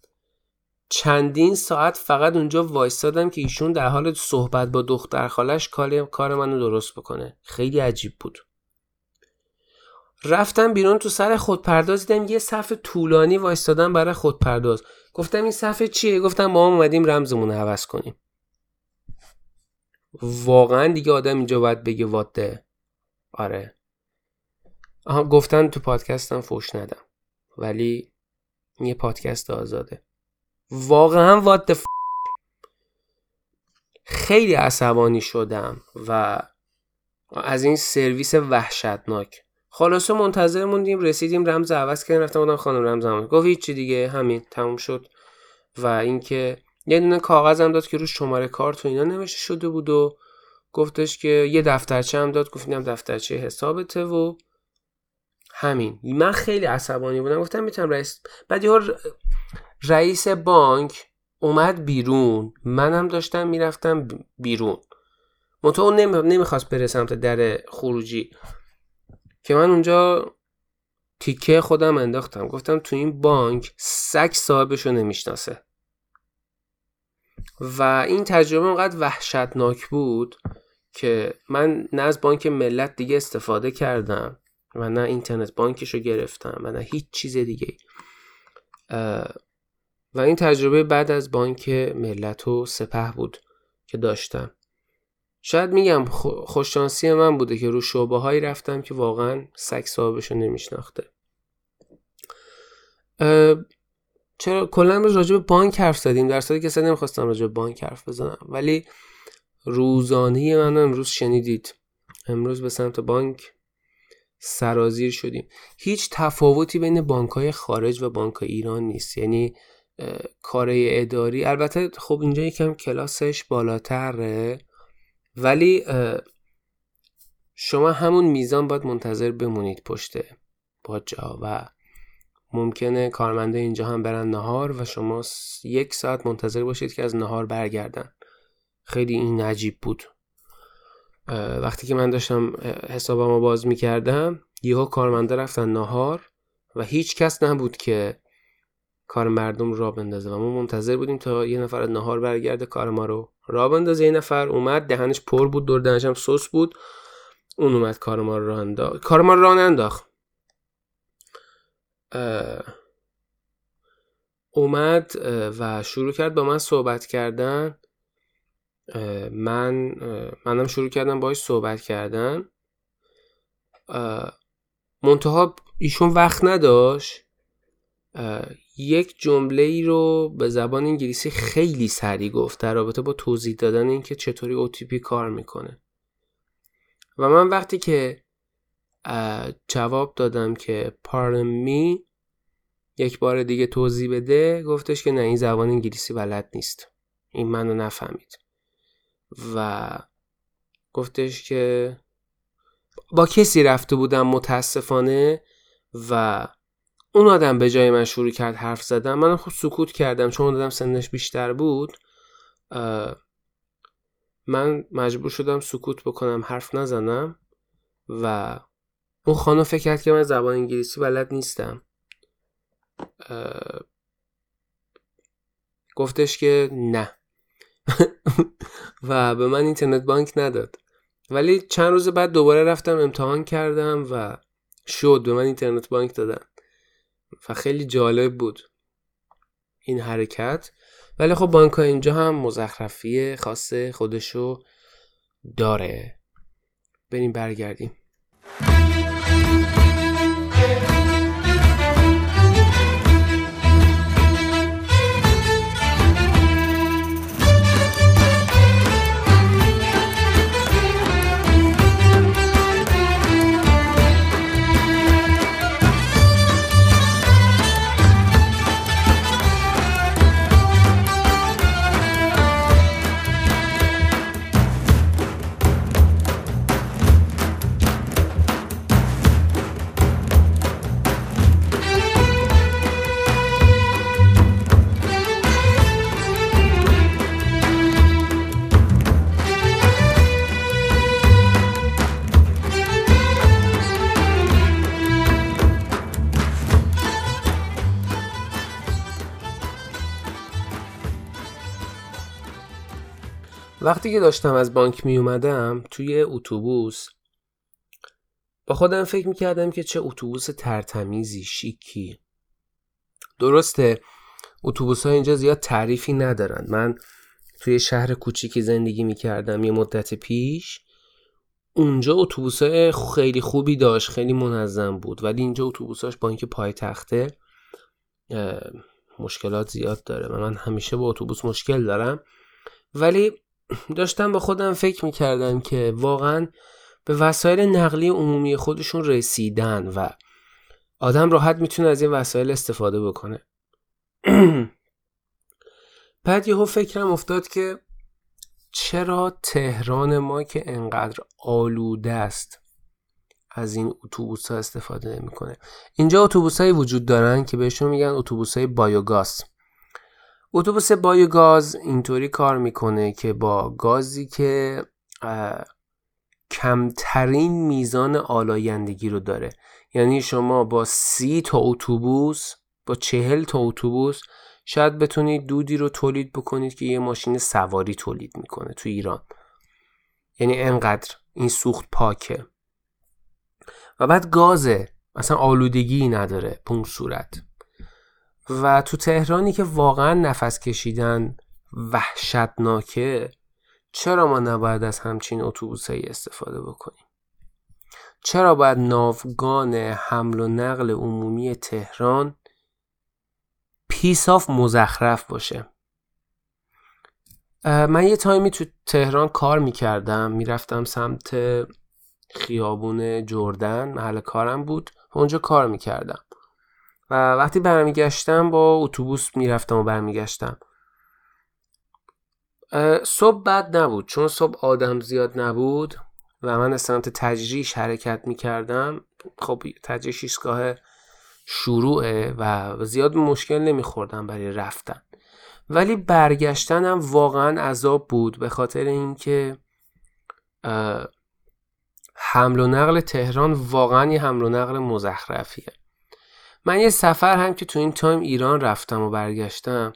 چندین ساعت فقط اونجا وایستادم که ایشون در حال صحبت با دختر خالش کار منو درست بکنه. خیلی عجیب بود. رفتم بیرون تو سر خودپرداز دیدم یه صف طولانی وایستادن برای خودپرداز. گفتم این صفحه چیه؟ گفتم ما هم اومدیم رمزمون عوض کنیم. واقعا دیگه آدم اینجا باید بگه واده آره. آها گفتن تو پادکستم فوش ندم. ولی یه پادکست آزاده. واقعا وات ف... خیلی عصبانی شدم و از این سرویس وحشتناک. خلاصه منتظر موندیم رسیدیم رمز عوض کردیم رفتم بودم خانم رمز عوض گفت هیچی دیگه همین تموم شد. و اینکه یه دونه کاغذم داد که روش شماره کارت و اینا نوشته شده بود و گفتش که یه دفترچه هم داد. گفتیم دفترچه حسابته و همین. من خیلی عصبانی بودم. گفتم می‌تونم رئیس بعد یه رئیس بانک اومد بیرون. منم داشتم می‌رفتم بیرون. منطقه اون نمی‌خواست بره سمت در خروجی. که من اونجا تیکه خودم انداختم. گفتم تو این بانک سگ صاحبشو نمی‌شناسه. و این تجربه اونقدر وحشتناک بود که من نه از بانک ملت دیگه استفاده کردم. و نه اینترنت بانکش رو گرفتم و نه هیچ چیز دیگه و این تجربه بعد از بانک ملت و سپه بود که داشتم. شاید میگم خوششانسی من بوده که رو شعبه هایی رفتم که واقعا سگ صاحبش رو نمیشناخته چرا؟ کلا راجع به بانک حرف زدیم در صورتی که اصلا نمی‌خواستم راجع به بانک حرف بزنم. ولی روزانه من امروز شنیدید. امروز به سمت بانک سرازیر شدیم. هیچ تفاوتی بین بانک های خارج و بانک ایران نیست. یعنی کاره اداری البته خب اینجا یکم کلاسش بالاتره. ولی شما همون میزان باید منتظر بمونید پشت باجا و ممکنه کارمنده اینجا هم برن نهار و شما یک ساعت منتظر باشید که از نهار برگردن. خیلی این عجیب بود. وقتی که من داشتم حسابم رو باز می‌کردم یهو کارمنده رفتن نهار و هیچ کس نبود که کار مردم را بندازه و ما منتظر بودیم تا یه نفر از نهار برگرده کار ما رو را بندازه. یه نفر اومد دهنش پر بود دور دهنش هم سس بود. اون اومد کار ما رو انداخت کار ما رو انداخت اومد و شروع کرد با من صحبت کردن. من منم شروع کردم باهاش صحبت کردن. منتها ایشون وقت نداشت. یک جمله ای رو به زبان انگلیسی خیلی سریع گفت در رابطه با توضیح دادن اینکه چطوری OTP کار می‌کنه. و من وقتی که جواب دادم که پارم می یک بار دیگه توضیح بده گفتش که نه این زبان انگلیسی بلد نیست. این منو نفهمید. و گفتش که با کسی رفته بودم متاسفانه و اون آدم به جای من شروع کرد حرف زدن من خود سکوت کردم چون دادم سنش بیشتر بود من مجبور شدم سکوت بکنم حرف نزنم و اون خانم فکر کرد که من زبان انگلیسی بلد نیستم. گفتش که نه. و به من اینترنت بانک نداد. ولی چند روز بعد دوباره رفتم امتحان کردم و شد به من اینترنت بانک دادن. و خیلی جالب بود این حرکت. ولی خب بانک ها اینجا هم مزخرفی خاص خودشو داره. بریم برگردیم. وقتی که داشتم از بانک می اومدم توی اتوبوس با خودم فکر می‌کردم که چه اتوبوس ترتمیزی شیکی. درسته اتوبوس ها اینجا زیاد تعریفی ندارن. من توی شهر کوچیکی زندگی می‌کردم یه مدت پیش. اونجا اتوبوس خیلی خوبی داشت خیلی منظم بود. ولی اینجا اتوبوساش با اینکه پای تخته مشکلات زیاد داره و من همیشه با اتوبوس مشکل دارم. ولی داشتم با خودم فکر می‌کردم که واقعا به وسایل نقلی عمومی خودشون رسیدن و آدم راحت می‌تونه از این وسایل استفاده بکنه. بعد یهو فکرم افتاد که چرا تهران ما که انقدر آلوده است از این اتوبوس ها استفاده نمی‌کنه؟ اینجا اتوبوس وجود دارن که بهشون میگن اتوبوس های بایوگاز اتوبوس بایوگاز اینطوری کار می‌کنه که با گازی که کمترین میزان آلایندگی رو داره. یعنی شما با سی تا اتوبوس با چهل تا اتوبوس شاید بتونید دودی رو تولید بکنید که یه ماشین سواری تولید می‌کنه تو ایران. یعنی انقدر این سوخت پاکه. و بعد گازه. اصلا آلودگی نداره. به صورت. و تو تهرانی که واقعا نفس کشیدن وحشتناکه چرا ما نباید از همچین اتوبوسایی استفاده بکنیم؟ چرا باید ناوگان حمل و نقل عمومی تهران پیساف مزخرف باشه؟ من یه تایمی تو تهران کار می‌کردم می‌رفتم سمت خیابون جردن محل کارم بود اونجا کار می‌کردم. و وقتی برمیگشتم با اتوبوس می‌رفتم و برمیگشتم. صبح بد نبود. چون صبح آدم زیاد نبود و من سمت تجریش حرکت می‌کردم خب تجریش ایستگاه شروعه و زیاد مشکل نمیخوردم برای رفتن. ولی برگشتنم واقعا عذاب بود به خاطر اینکه حمل و نقل تهران واقعا یه حمل و نقل مزخرفیه. من یه سفر هم که تو این تایم ایران رفتم و برگشتم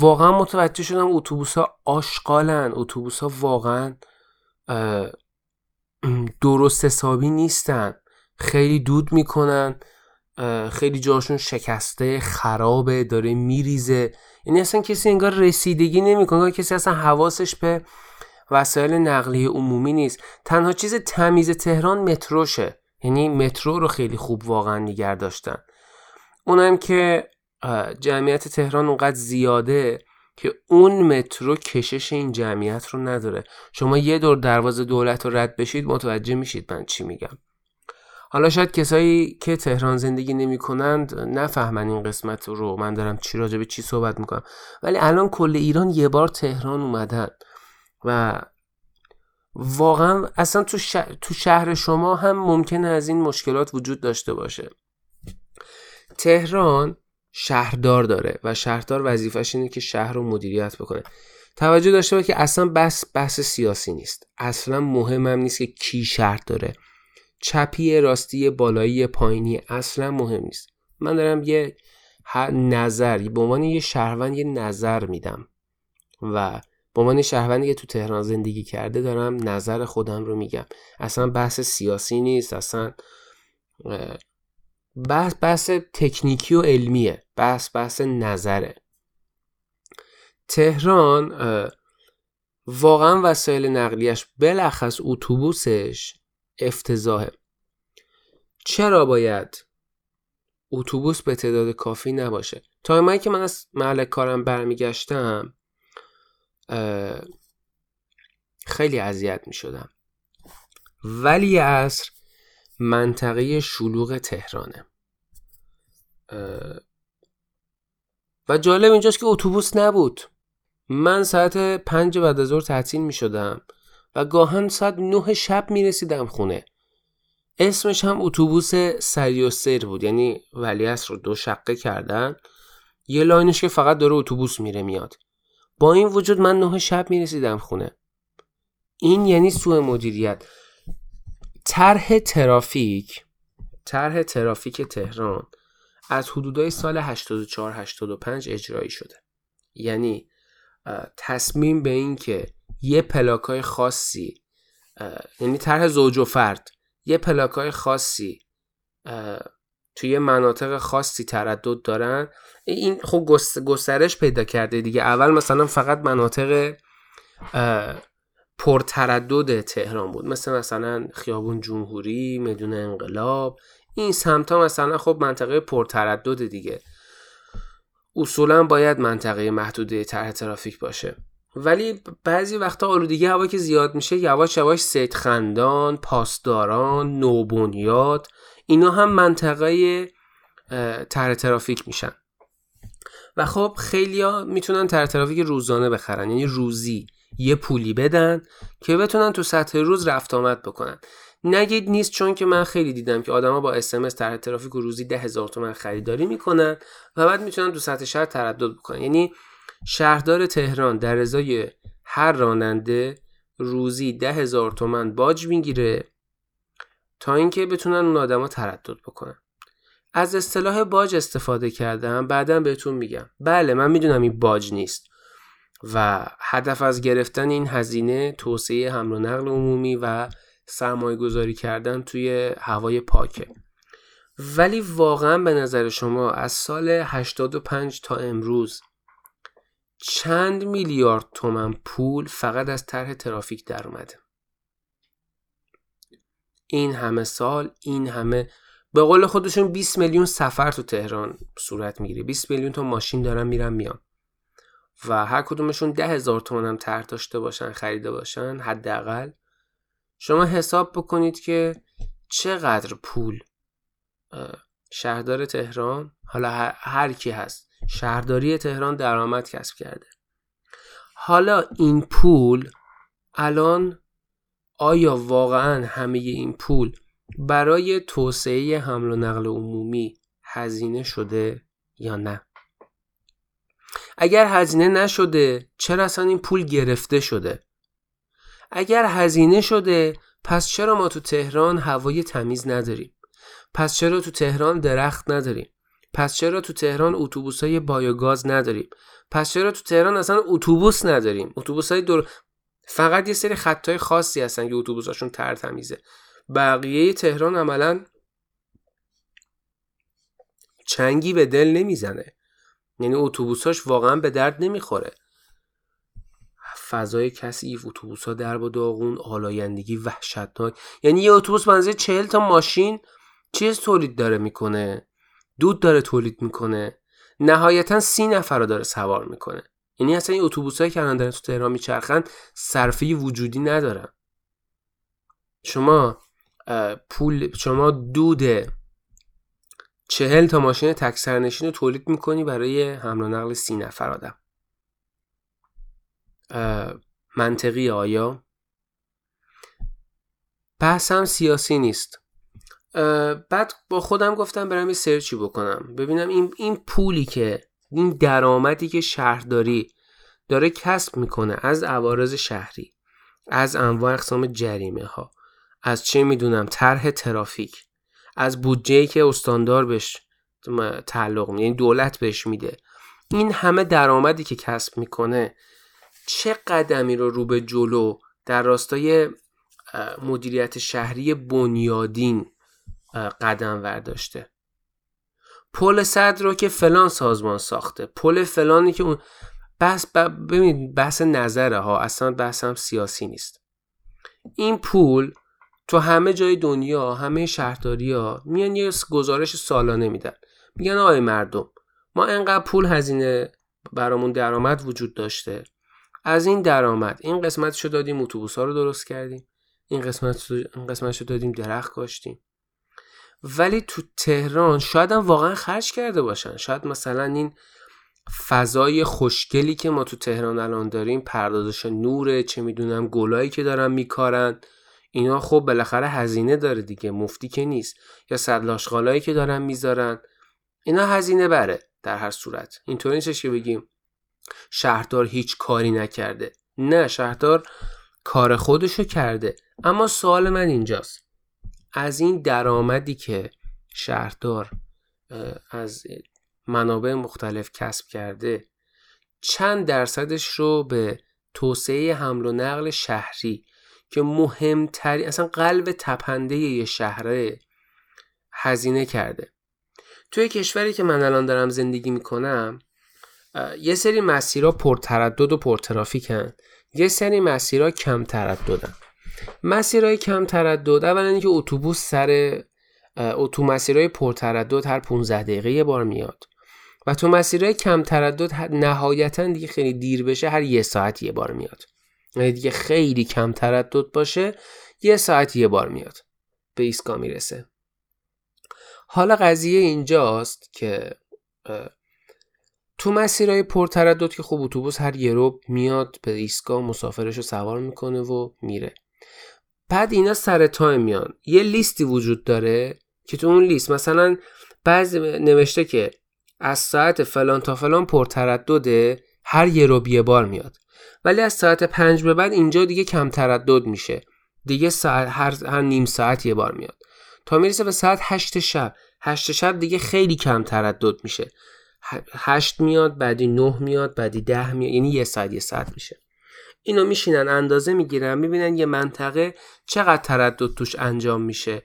واقعا متوجه شدم اتوبوس ها آشغالن اتوبوس ها واقعا درست حسابی نیستن. خیلی دود می‌کنن خیلی جاشون شکسته خرابه داره میریزه. یعنی اصلا کسی انگار رسیدگی نمی‌کنه کسی اصلا حواسش به وسایل نقلیه عمومی نیست. تنها چیز تمیز تهران متروشه. یعنی مترو رو خیلی خوب واقعا نگر داشتن. اونم که جمعیت تهران اونقدر زیاده که اون مترو کشش این جمعیت رو نداره. شما یه دور دروازه دولت رو رد بشید متوجه میشید من چی میگم. حالا شاید کسایی که تهران زندگی نمی کنند نفهمن این قسمت رو. من دارم چی راجع به چی صحبت می‌کنم. ولی الان کل ایران یه بار تهران اومدن و واقعا اصلا تو, تو شهر شما هم ممکنه از این مشکلات وجود داشته باشه. تهران شهردار داره و شهردار وظیفش اینه که شهر رو مدیریت بکنه. توجه داشته باید که اصلا بس بحث سیاسی نیست. اصلا مهمم نیست که کی شهر داره. چپی راستی بالایی پایینی اصلا مهم نیست. من دارم یه نظر به عنوان یه شهروند یه نظر میدم. و به عنوان شهروندی که تو تهران زندگی کرده دارم نظر خودم رو میگم. اصلا بحث سیاسی نیست اصلا بحث بحث تکنیکی و علمیه. بحث بحث نظره. تهران واقعا وسایل نقلیش بلخص اتوبوسش افتضاحه. چرا باید اتوبوس به تعداد کافی نباشه؟ تا من که من از محل کارم برمیگشتم خیلی اذیت می شدم ولی اصر منطقه شلوغ تهرانه. و جالب اینجاست که اتوبوس نبود. من ساعت پنج بعد از ظهر تعطیل می شدم و گاهاً ساعت نه شب می رسیدم خونه. اسمش هم اتوبوس سریع السیر بود یعنی ولیعصر رو دو شقه کردن. یه line ش که فقط داره اتوبوس میره میاد. با این وجود من نه شب می رسیدم خونه. این یعنی سوء مدیریت. طرح ترافیک طرح ترافیک تهران از حدودای سال 84 85 اجرایی شده. یعنی تصمیم به این که یه پلاکای خاصی یعنی طرح زوج و فرد یه پلاکای خاصی توی مناطق خاصی تردد دارن. این خب گسترش پیدا کرده دیگه. اول مثلا فقط مناطق پرتردد تهران بود. مثل مثلا خیابون جمهوری میدون انقلاب. این سمت ها مثلا خب منطقه پرتردد دیگه. اصولا باید منطقه محدوده طرح ترافیک باشه. ولی بعضی وقتا آلودگی هوا که زیاد میشه یواش یواش سید خندان پاسداران نوبنیاد اینا هم منطقه طرح ترافیک میشن. و خب خیلیا می‌تونن طرح ترافیک روزانه بخرن یعنی روزی یه پولی بدن که بتونن تو سطح روز رفت آمد بکنن. نگید نیست چون که من خیلی دیدم که آدما با اسمس طرح ترافیک روزی ده هزار تومن خریداری می‌کنن و بعد می‌تونن تو سطح شهر تردد بکنن. یعنی شهردار تهران در ازای هر راننده روزی ده هزار تومن باج می‌گیره تا اینکه بتونن اون آدما تردد بکنن. از اصطلاح باج استفاده کردم بعدا بهتون میگم. بله من می‌دونم این باج نیست. و هدف از گرفتن این هزینه توسعه حمل و نقل عمومی و سرمایه گذاری کردن توی هوای پاکه. ولی واقعا به نظر شما از سال 85 تا امروز چند میلیارد تومن پول فقط از طرح ترافیک در اومده؟ این همه سال این همه به قول خودشون 20 میلیون سفر تو تهران صورت می‌گیره. 20 میلیون تا ماشین دارن میرن میان. و هر کدومشون ده هزار تومن هم طرح داشته باشن خریده باشن حداقل. شما حساب بکنید که چقدر پول شهردار تهران حالا هر کی هست شهرداری تهران درآمد کسب کرده. حالا این پول الان آیا واقعا همه این پول برای توسعه حمل و نقل عمومی هزینه شده یا نه؟ اگر هزینه نشده چرا اصلا این پول گرفته شده؟ اگر هزینه شده پس چرا ما تو تهران هوای تمیز نداریم؟ پس چرا تو تهران درخت نداریم؟ پس چرا تو تهران اتوبوس های بایوگاز نداریم؟ پس چرا تو تهران اصلا اتوبوس نداریم؟ اتوبوس های دور فقط یه سری خطای خاصی هستن که اتوبوساشون تر تمیزه بقیه تهران عملا چنگی به دل نمی‌زنه. یعنی اتوبوساش واقعا به درد نمی‌خوره. فضای کثیف اتوبوس ها درب و داغون آلایندگی وحشتناک. یعنی یه اتوبوس بنزه چهل تا ماشین چیز تولید داره می‌کنه. دود داره تولید می‌کنه. نهایتا سی نفر رو داره سوار می‌کنه. یعنی اصلا این اتوبوس که الان دارن تو تهران میچرخن صرفه وجودی ندارن. شما پول شما دود چهل تا ماشین تک سرنشین رو تولید می‌کنی برای حمل و نقل سی نفر آدم. منطقی آیا؟ بحثم سیاسی نیست. بعد با خودم گفتم برم یه سرچی بکنم. ببینم این, این پولی که این درآمدی که شهرداری داره کسب می‌کنه از عوارض شهری از انواع اقسام جریمه ها از چه می‌دونم طرح ترافیک از بودجه که استاندار بهش تعلق میده یعنی دولت بهش میده. این همه درآمدی که کسب می‌کنه چه قدمی رو رو به جلو در راستای مدیریت شهری بنیادین قدم ورداشته؟ پل صد رو که فلان سازمان ساخته. پل فلانی که اون بحث ببینید بحث نظره ها اصلا هم سیاسی نیست. این پول تو همه جای دنیا همه شهرداری ها میان یه گزارش سالانه میدن. میگن آقای مردم ما انقدر پول هزینه برامون درآمد وجود داشته. از این درآمد این قسمتشو دادیم اتوبوس ها رو درست کردیم. این قسمت این قسمتشو دادیم درخت کاشتیم. ولی تو تهران شاید هم واقعا خرج کرده باشن. شاید مثلا این فضای خوشگلی که ما تو تهران الان داریم پردازش نوره چه می‌دونم گلایی که دارن میکارن اینا خب بالاخره هزینه داره دیگه مفتی که نیست. یا صدلاشغالایی که دارن می‌ذارن اینا هزینه بره در هر صورت. اینطوری نیستش که بگیم شهردار هیچ کاری نکرده. نه شهردار کار خودشو کرده. اما سوال من اینجاست. از این درآمدی که شهردار از منابع مختلف کسب کرده چند درصدش رو به توسعه حمل و نقل شهری که مهمترین اصلا قلب تپنده یه شهره هزینه کرده. توی کشوری که من الان دارم زندگی می‌کنم یه سری مسیرها پرتردد و پرترافیکن یه سری مسیرها کم ترددن مسیرهای کم تردد اولا اینکه اتوبوس سر اتو مسیرهای پرتردد هر 15 دقیقه یه بار میاد. و تو مسیرهای کم تردد نهایتا دیگه خیلی دیر بشه هر یه ساعت یه بار میاد. یعنی دیگه خیلی کم تردد باشه یه ساعت یه بار میاد. به ایستگاه می‌رسه. حالا قضیه اینجاست که تو مسیرهای پرتردد که خب اتوبوس هر یه رو میاد به ایستگاه مسافرش رو سوار می‌کنه و میره. بعد اینا سر تایم میان. یه لیستی وجود داره که تو اون لیست مثلا بعضی نوشته که از ساعت فلان تا فلان پرتردده هر یه رو یه بار میاد. ولی از ساعت پنج به بعد اینجا دیگه کم تردد میشه. دیگه ساعت هر, هر نیم ساعت یه بار میاد. تا می‌رسه به ساعت هشت شب. هشت شب دیگه خیلی کم تردد میشه. هشت میاد بعدی نه میاد بعدی ده میاد. یعنی یه ساعت یه ساعت میشه. اینو میشینن اندازه می‌گیرن می‌بینن یه منطقه چقدر تردد توش انجام میشه.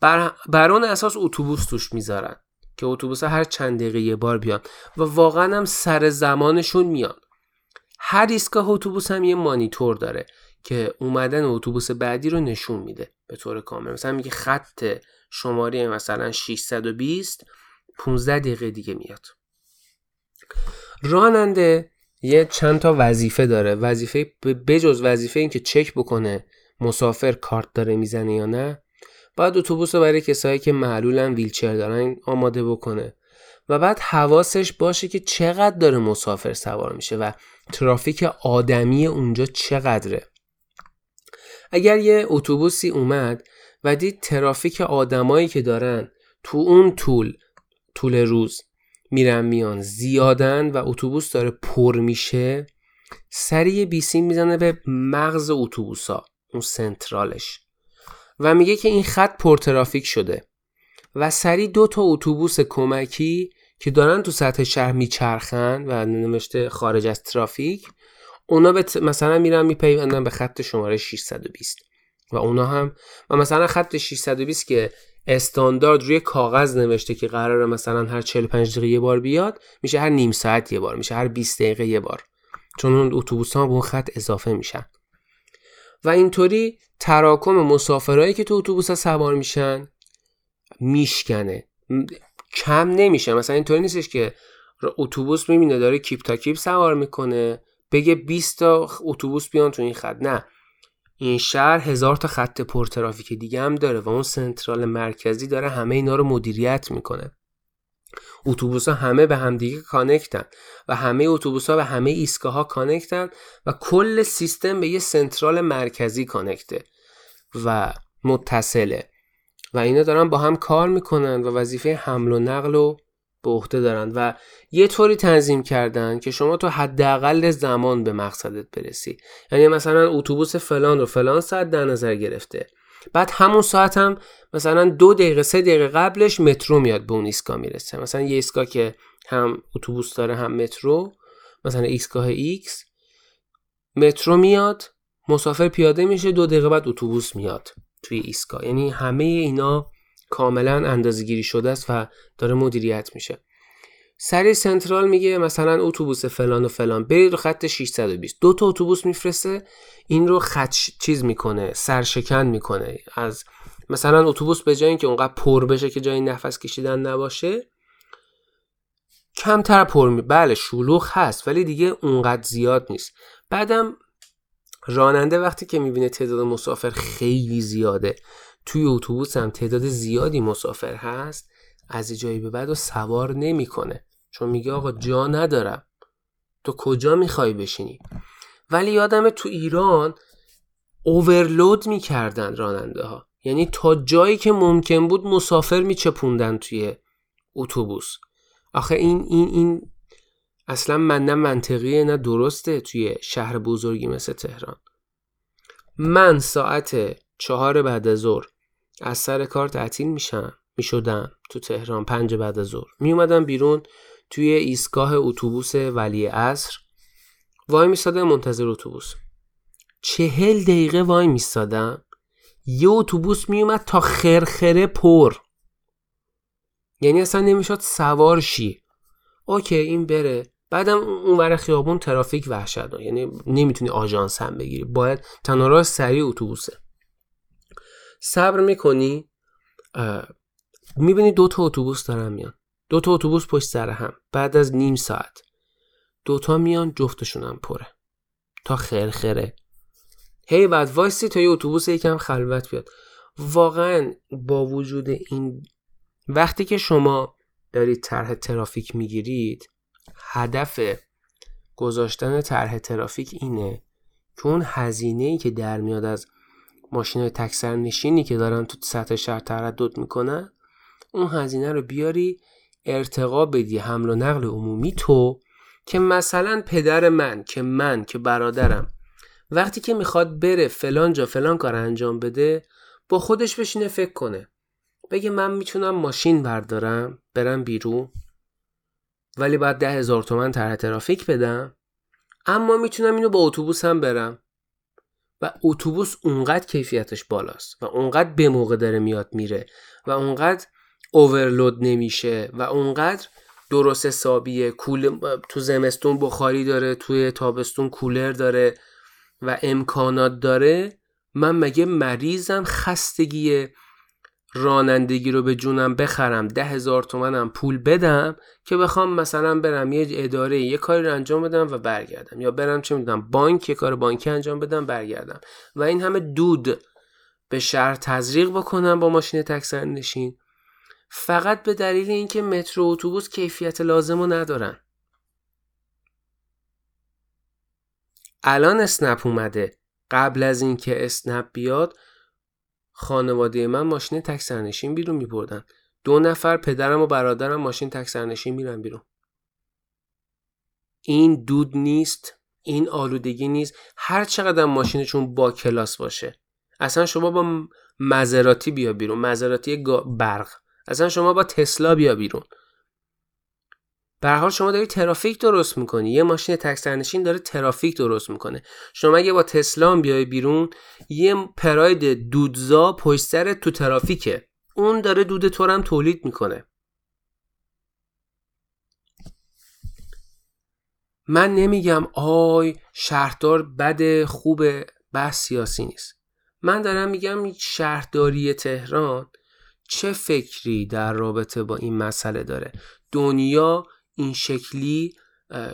بر, بر اون اساس اتوبوس توش می‌ذارن که اتوبوس هر چند دقیقه یه بار بیان و واقعا هم سر زمانشون میان. هر ایستگاه اتوبوس هم یه مانیتور داره که اومدن اتوبوس بعدی رو نشون میده به طور کامل. مثلا میگه خط شماره مثلا 620 15 دقیقه دیگه میاد. راننده یه چند تا وظیفه داره. وظیفه بجز وظیفه این که چک بکنه مسافر کارت داره می‌زنه یا نه بعد اتوبوس رو برای کسایی که معلولن ویلچر دارن آماده بکنه. و بعد حواسش باشه که چقدر داره مسافر سوار میشه و ترافیک آدمی اونجا چقدره. اگر یه اتوبوسی اومد و دید ترافیک آدمایی که دارن تو اون طول طول روز میرن میان. زیادن و اتوبوس داره پر میشه. سریع بیسیم می‌زنه به مغز اتوبوسا اون سنترالش. و میگه که این خط پرترافیک شده. و سریع دو تا اتوبوس کمکی که دارن تو سطح شهر میچرخن و نوشته خارج از ترافیک اونا به مثلا میرن میپیوندن به خط شماره 620 و اونا هم و مثلا خط 620 که استاندارد روی کاغذ نوشته که قراره مثلا هر 45 دقیقه یه بار بیاد میشه هر نیم ساعت یه بار میشه هر 20 دقیقه یه بار. چون اون اتوبوس ها به اون خط اضافه میشن. و اینطوری تراکم مسافرایی که تو اتوبوس سوار میشن میشکنه. کم نمیشه. مثلا اینطوری نیستش که اتوبوس می‌بینه داره کیپ تا کیپ سوار می‌کنه بگه 20 تا اتوبوس بیان تو این خط. نه. این شهر هزار تا خط پرترافیک دیگه هم داره و اون central مرکزی داره همه اینا رو مدیریت می‌کنه. اتوبوس ها همه به همدیگه کانکتن و همه اتوبوس ها به همه ایستگاه ها کانکتن و کل سیستم به یه central مرکزی connect ه و متصله و اینا دارن با هم کار می‌کنن و وظیفه حمل و نقل و به عهده دارن و یه طوری تنظیم کردن که شما تو حداقل زمان به مقصدت برسی. یعنی مثلا اتوبوس فلان رو فلان ساعت در نظر گرفته. بعد همون ساعت هم مثلا دو دقیقه سه دقیقه قبلش مترو میاد به اون ایستگاه می‌رسه. مثلا یه ایستگاه که هم اتوبوس داره هم مترو مثلا ایستگاه X مترو میاد مسافر پیاده میشه دو دقیقه بعد اتوبوس میاد توی ایستگاه. یعنی همه اینا کاملا اندازه‌گیری شده است و داره مدیریت میشه. سری سنترال میگه مثلا اتوبوس فلان و فلان برید رو خط 620 دو تا اتوبوس میفرسته این رو خط چیز می‌کنه سرشکن می‌کنه. از مثلا اتوبوس به جای اینکه اونقدر پر بشه که جای نفس کشیدن نباشه کمتر پر می بله شلوغ هست ولی دیگه اونقدر زیاد نیست. بعدم راننده وقتی که می‌بینه تعداد مسافر خیلی زیاده توی اتوبوس هم تعداد زیادی مسافر هست از جایی به بعد و سوار نمی‌کنه. چون میگه آقا جا ندارم. تو کجا می‌خوای بشینی؟ ولی یادم تو ایران اوورلود می‌کردن راننده ها یعنی تا جایی که ممکن بود مسافر میچپوندن توی اتوبوس. آخه این این این اصلا من نه منطقیه نه درسته توی شهر بزرگی مثل تهران. من ساعت چهار بعد از ظهر از سر کار تعطیل میشم. می‌شدم تو تهران پنج بعد از ظهر. میومدم بیرون توی ایستگاه اتوبوس ولی عصر. وای میستاده منتظر اتوبوس. چهل دقیقه وای میستادم یه اتوبوس میومد تا خرخره پر. یعنی اصلا نمی‌شد سوار شی. اوکی این بره. بعدم اون ور خیابون ترافیک وحشت یعنی نمی‌تونی آژانس هم بگیری. باید تنها راه سریع اتوبوسه. صبر می‌کنی؟ می‌بینی دو تا اتوبوس دارن میان. دو تا اتوبوس پشت سر هم. بعد از نیم ساعت. دوتا میان جفتشون هم پره. تا خرخره هی بعد وایسی تا یه اتوبوس یکم خلوت بیاد. واقعا با وجود این وقتی که شما دارید طرح ترافیک می‌گیرید هدف گذاشتن طرح ترافیک اینه که اون هزینه ای که در میاد از ماشین تکسر نشینی که دارن تو سطح شهر تردد می‌کنن اون هزینه رو بیاری ارتقا بدی حمل و نقل عمومی تو که مثلا پدر من که من که برادرم وقتی که می‌خواد بره فلان جا فلان کار انجام بده با خودش بشینه فکر کنه. بگه من می‌تونم ماشین بردارم برم بیرون ولی بعد ده هزار تومن طرح ترافیک بدم اما می‌تونم اینو با اتوبوس هم برم. و اتوبوس اونقدر کیفیتش بالاست و اونقدر به موقع داره میاد میره و اونقدر اوورلود نمیشه و اونقدر درست حسابیه. کول تو زمستون بخاری داره توی تابستون کولر داره و امکانات داره. من مگه مریضم خستگی رانندگی رو به جونم بخرم ده هزار تومنم پول بدم که بخوام مثلا برم یه اداره یه کاری رو انجام بدم و برگردم. یا برم چه می‌دونم بانک یه کار بانکی انجام بدم برگردم. و این همه دود به شهر تزریق بکنم با ماشین تکسر نشین. فقط به دلیل اینکه مترو اتوبوس کیفیت لازم رو ندارن. الان اسنپ اومده. قبل از اینکه اسنپ بیاد خانواده من ماشین تک سرنشین بیرون میبردن. دو نفر پدرم و برادرم ماشین تک سرنشین میرن بیرون. این دود نیست این آلودگی نیست. هر چقدر ماشینشون با کلاس باشه. اصلا شما با مزراتی بیا بیرون. مزراتی برق. اصلا شما با تسلا بیا بیرون. به حال شما داری ترافیک درست می‌کنی. یه ماشین تکسرنشین داره ترافیک درست می‌کنه. شما اگه با تسلا بیای بیرون یه پراید دودزا پشت سر تو ترافیکه. اون داره دود تو هم تولید می‌کنه. من نمیگم آی شهردار بد خوب بحث سیاسی نیست. من دارم میگم شهرداری تهران چه فکری در رابطه با این مسئله داره؟ دنیا این شکلی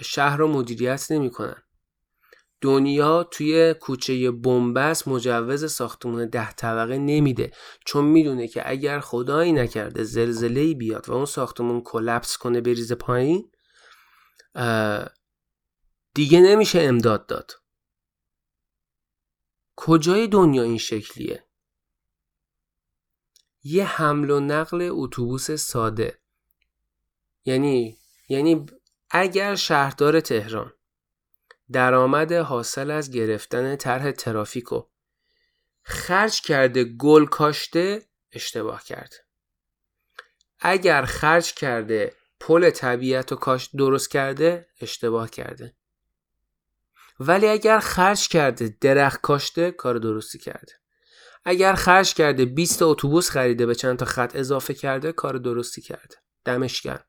شهر رو مدیریت نمی‌کنن. دنیا توی کوچه بنبست مجوز ساختمون ده طبقه نمیده چون می‌دونه که اگر خدایی نکرده زلزله بیاد و اون ساختمون کلپس کنه بریزه پایین دیگه نمیشه امداد داد. کجای دنیا این شکلیه؟ یه حمل و نقل اتوبوس ساده. یعنی یعنی اگر شهردار تهران درآمد حاصل از گرفتن طرح ترافیکو خرج کرده گل کاشته اشتباه کرد. اگر خرج کرده پل طبیعت و کاش درست کرده اشتباه کرده. ولی اگر خرج کرده درخت کاشته کار درستی کرده. اگر خرج کرده 20 اتوبوس خریده به چند تا خط اضافه کرده کار درستی کرده. دمش گرم.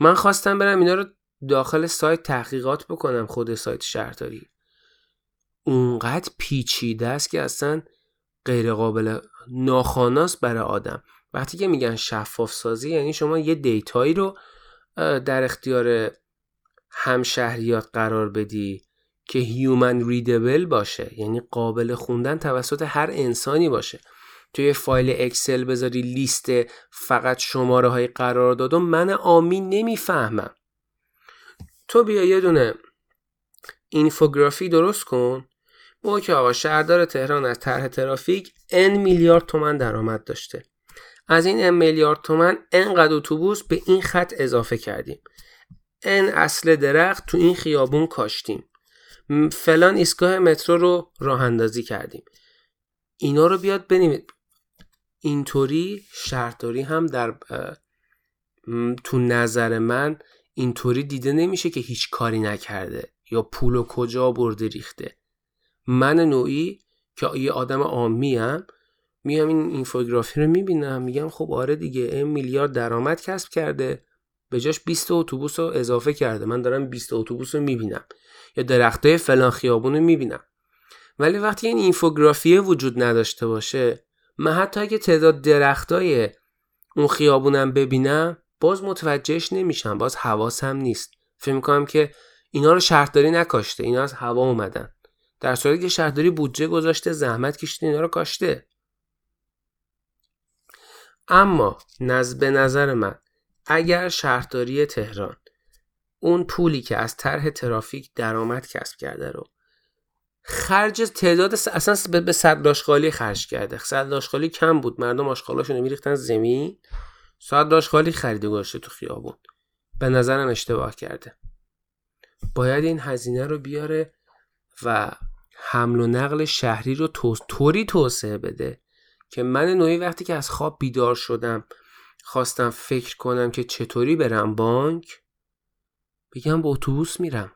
من خواستم برم اینا رو داخل سایت تحقیقات بکنم خود سایت شهرداری. اونقدر پیچیده است که اصلا غیر قابل ناخواناست برای آدم. وقتی که میگن شفاف سازی یعنی شما یه data یی رو در اختیار همشهریات قرار بدی که human readable باشه. یعنی قابل خوندن توسط هر انسانی باشه. توی فایل Excel بذاری لیست فقط شماره های قرار دادم من آمین نمی‌فهمم. تو بیا یه دونه اینفوگرافی درست کن. با که آقا شهردار تهران از طرح ترافیک ان میلیارد تومن درآمد داشته. از این ان میلیارد تومن انقدر اتوبوس به این خط اضافه کردیم. ان اصل درخت تو این خیابون کاشتیم. فلان ایستگاه مترو رو راه اندازی کردیم. اینا رو بیاد بنیم اینطوری شهرداری هم در تو نظر من اینطوری دیده نمیشه که هیچ کاری نکرده یا پول و کجا برده ریخته. من نوعی که یه آدم عامی هم میام این اینفوگرافی رو می‌بینم میگم خب آره دیگه این میلیارد درآمد کسب کرده به جاش 20 اتوبوس رو اضافه کرده. من دارم 20 اتوبوس رو می‌بینم یا درختای فلان خیابون رو می‌بینم. ولی وقتی این اینفوگرافی وجود نداشته باشه من حتی اگه تعداد درختای اون خیابونم ببینم باز متوجهش نمیشم باز حواسم نیست. فکر می‌کنم که اینا رو شهرداری نکاشته اینا از هوا اومدن. در صورتی که شهرداری بودجه گذاشته زحمت کشیده اینا رو کاشته. اما نز به نظر من اگر شهرداری تهران اون پولی که از طرح ترافیک درآمد کسب کرده رو خرج تعداد س... اصلا به صد آشغالی خرج کرده. صد آشغالی کم بود. مردم آشغالاشون میریختن زمین. صد آشغالی خریده گذاشته تو خیابون. به نظرم اشتباه کرده. باید این هزینه رو بیاره و حمل و نقل شهری رو طوری توسعه بده که من نوعی وقتی که از خواب بیدار شدم خواستم فکر کنم که چطوری برم بانک بگم با اتوبوس میرم.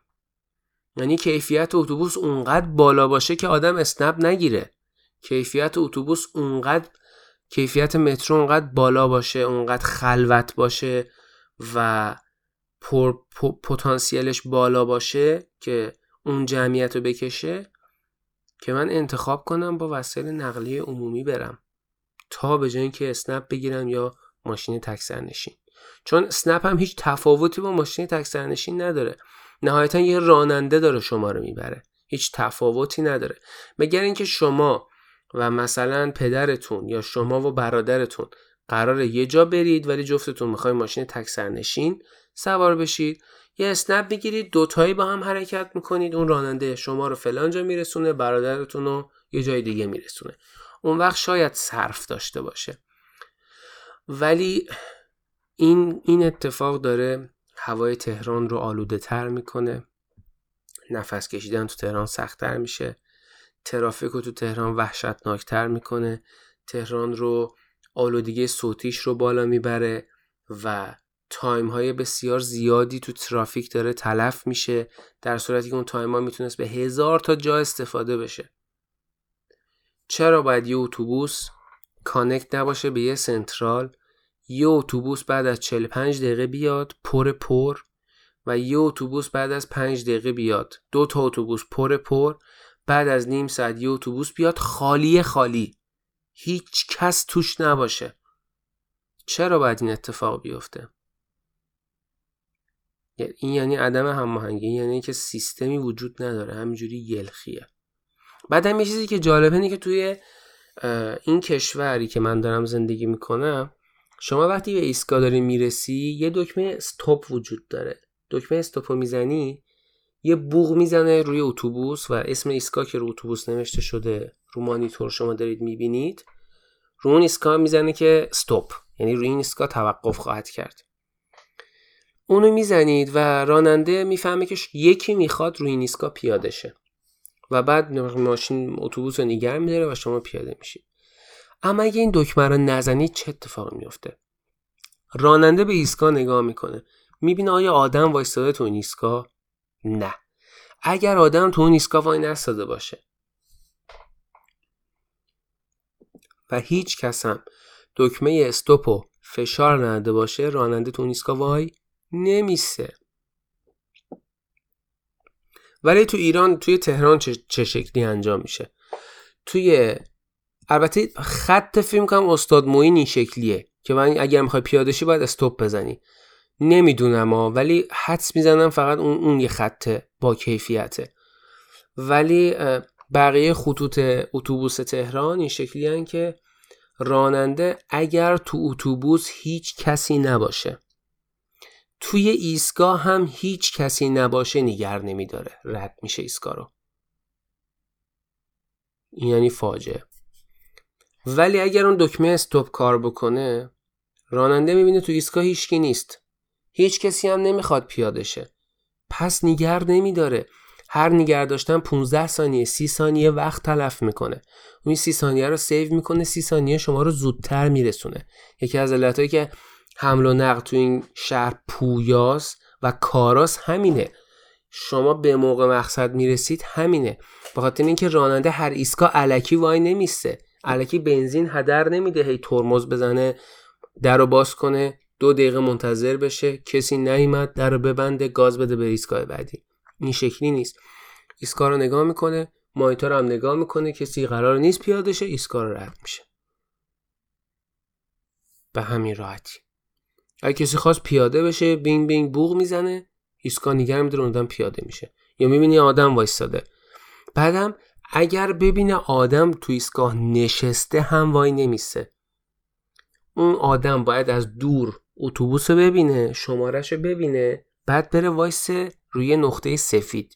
یعنی کیفیت اتوبوس اونقدر بالا باشه که آدم اسنپ نگیره. کیفیت اتوبوس اونقدر کیفیت مترو اونقدر بالا باشه اونقدر خلوت باشه و پر پتانسیلش بالا باشه که اون جمعیت رو بکشه که من انتخاب کنم با وسایل نقلیه عمومی برم. تا به جای اینکه اسنپ بگیرم یا ماشین تکسرنشین. چون اسنپ هم هیچ تفاوتی با ماشین تکسرنشین نداره. نهایتا یه راننده داره شما رو می‌بره. هیچ تفاوتی نداره. مگر اینکه شما و مثلا پدرتون یا شما و برادرتون قرار یه جا برید ولی جفتتون می‌خوای ماشین تکسرنشین سوار بشید یه اسنپ می‌گیرید دوتایی با هم حرکت می‌کنید اون راننده شما رو فلان جا میرسونه برادرتون رو یه جای دیگه میرسونه. اون وقت شاید صرف داشته باشه. ولی این, این اتفاق داره هوای تهران رو آلوده تر می‌کنه. نفس کشیدن تو تهران سختتر میشه. ترافیک رو تو تهران وحشتناکتر می‌کنه. تهران رو آلودگی صوتیش رو بالا می‌بره و time های بسیار زیادی تو ترافیک داره تلف میشه در صورتی که اون time ها می‌تونست به هزار تا جا استفاده بشه. چرا باید یه اتوبوس connect نباشه به یه central؟ یه اتوبوس بعد از 45 دقیقه بیاد پر پر و یه اتوبوس بعد از 5 دقیقه بیاد. دو تا اتوبوس پر پر بعد از نیم ساعت یه اتوبوس بیاد خالی خالی. هیچ کس توش نباشه. چرا باید این اتفاق بیفته؟ این یعنی عدم هماهنگی یعنی که سیستمی وجود نداره همینجوری یلخیه. بعد هم یه چیزی که جالبه اینه که توی این کشوری که من دارم زندگی می‌کنم شما وقتی به ایستگاه داری می‌رسی یه دکمه استاپ وجود داره. دکمه استاپ رو می‌زنی یه بوغ می‌زنه روی اتوبوس و اسم ایستگاه که رو اتوبوس نوشته شده رو مانیتور شما دارید می‌بینید رو اون ایستگاه می‌زنه که استاپ یعنی روی این ایستگاه توقف خواهد کرد. اونو می‌زنید و راننده می‌فهمه که یکی می‌خواد روی این ایستگاه پیاده شه. و بعد ماشین اتوبوس رو نگه میداره و شما پیاده میشید. اما اگه این دکمه رو نزنید چه اتفاقی میفته راننده به ایستگاه نگاه می‌کنه. می‌بینه آیا آدم وایستاده تو این ایستگاه؟ نه. اگر آدم تو اون ایستگاه وای نستاده باشه. و هیچ کس هم دکمه استوپ و فشار نده باشه راننده تو اون ایستگاه وای نمیسه. ولی تو ایران توی تهران چه, شکلی انجام میشه؟ توی البته خط فیلم کنم استاد موین این شکلیه که من اگر می‌خوای پیاده شی باید استوب بزنی. نمی‌دونم ها ولی حدس می‌زنم فقط اون اون یه خط با کیفیته. ولی بقیه خطوط اتوبوس تهران این شکلی که راننده اگر تو اتوبوس هیچ کسی نباشه. توی ایستگاه هم هیچ کسی نباشه نگر نمیداره. رد میشه ایستگاه رو. یعنی فاجعه. ولی اگر اون دکمه استوب کار بکنه راننده می‌بینه تو ایستگاه هیچکی نیست. هیچ کسی هم نمی‌خواد پیاده شه پس نگر نمیداره. هر نگر داشتن 15 ثانیه 30 ثانیه وقت تلف می‌کنه. اون 30 ثانیه رو سیو می‌کنه 30 ثانیه شما رو زودتر میرسونه. یکی از علتهایی که حمل و نقل تو این شهر پویاس و کاراس همینه. شما به موقع مقصد می‌رسید همینه. به خاطر اینکه راننده هر ایستگاه علکی وای نمیسته. علکی بنزین هدر نمیده هی ترمز بزنه در رو باز کنه دو دقیقه منتظر بشه کسی نیومد در رو ببنده گاز بده به ایستگاه بعدی. این شکلی نیست. ایستگاه رو نگاه می‌کنه مایتور هم نگاه می‌کنه کسی قرار نیست پیاده شه ایستگاه رو رد میشه. به همین راحتی. اگه کسی خواست پیاده بشه بینگ بینگ بوق می‌زنه ایستگاه نگر میداره اون پیاده میشه. یا می‌بینی آدم وایستاده. بعدم اگر ببینه آدم تو ایستگاه نشسته هم وای نمیسته اون آدم باید از دور اتوبوس رو ببینه شمارش رو ببینه بعد بره وایس روی نقطه سفید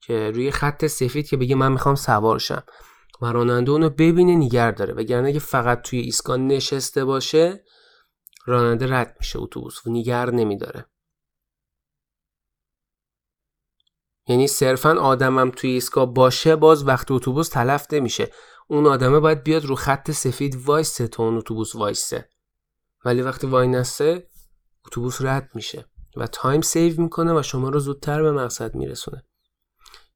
که روی خط سفید که بگه من می‌خوام سوار شم. و راننده اونو ببینه نیگر داره. وگرنه اگه فقط توی ایستگاه نشسته باشه راننده رد میشه اتوبوس. و نیگر نمیداره. یعنی صرفا آدمم توی ایستگاه باشه باز وقت اتوبوس تلف نمیشه. اون آدمه باید بیاد رو خط سفید وایسه تا اون اتوبوس وایسه. ولی وقتی واینسته اتوبوس رد میشه و time save می‌کنه و شما رو زودتر به مقصد میرسونه.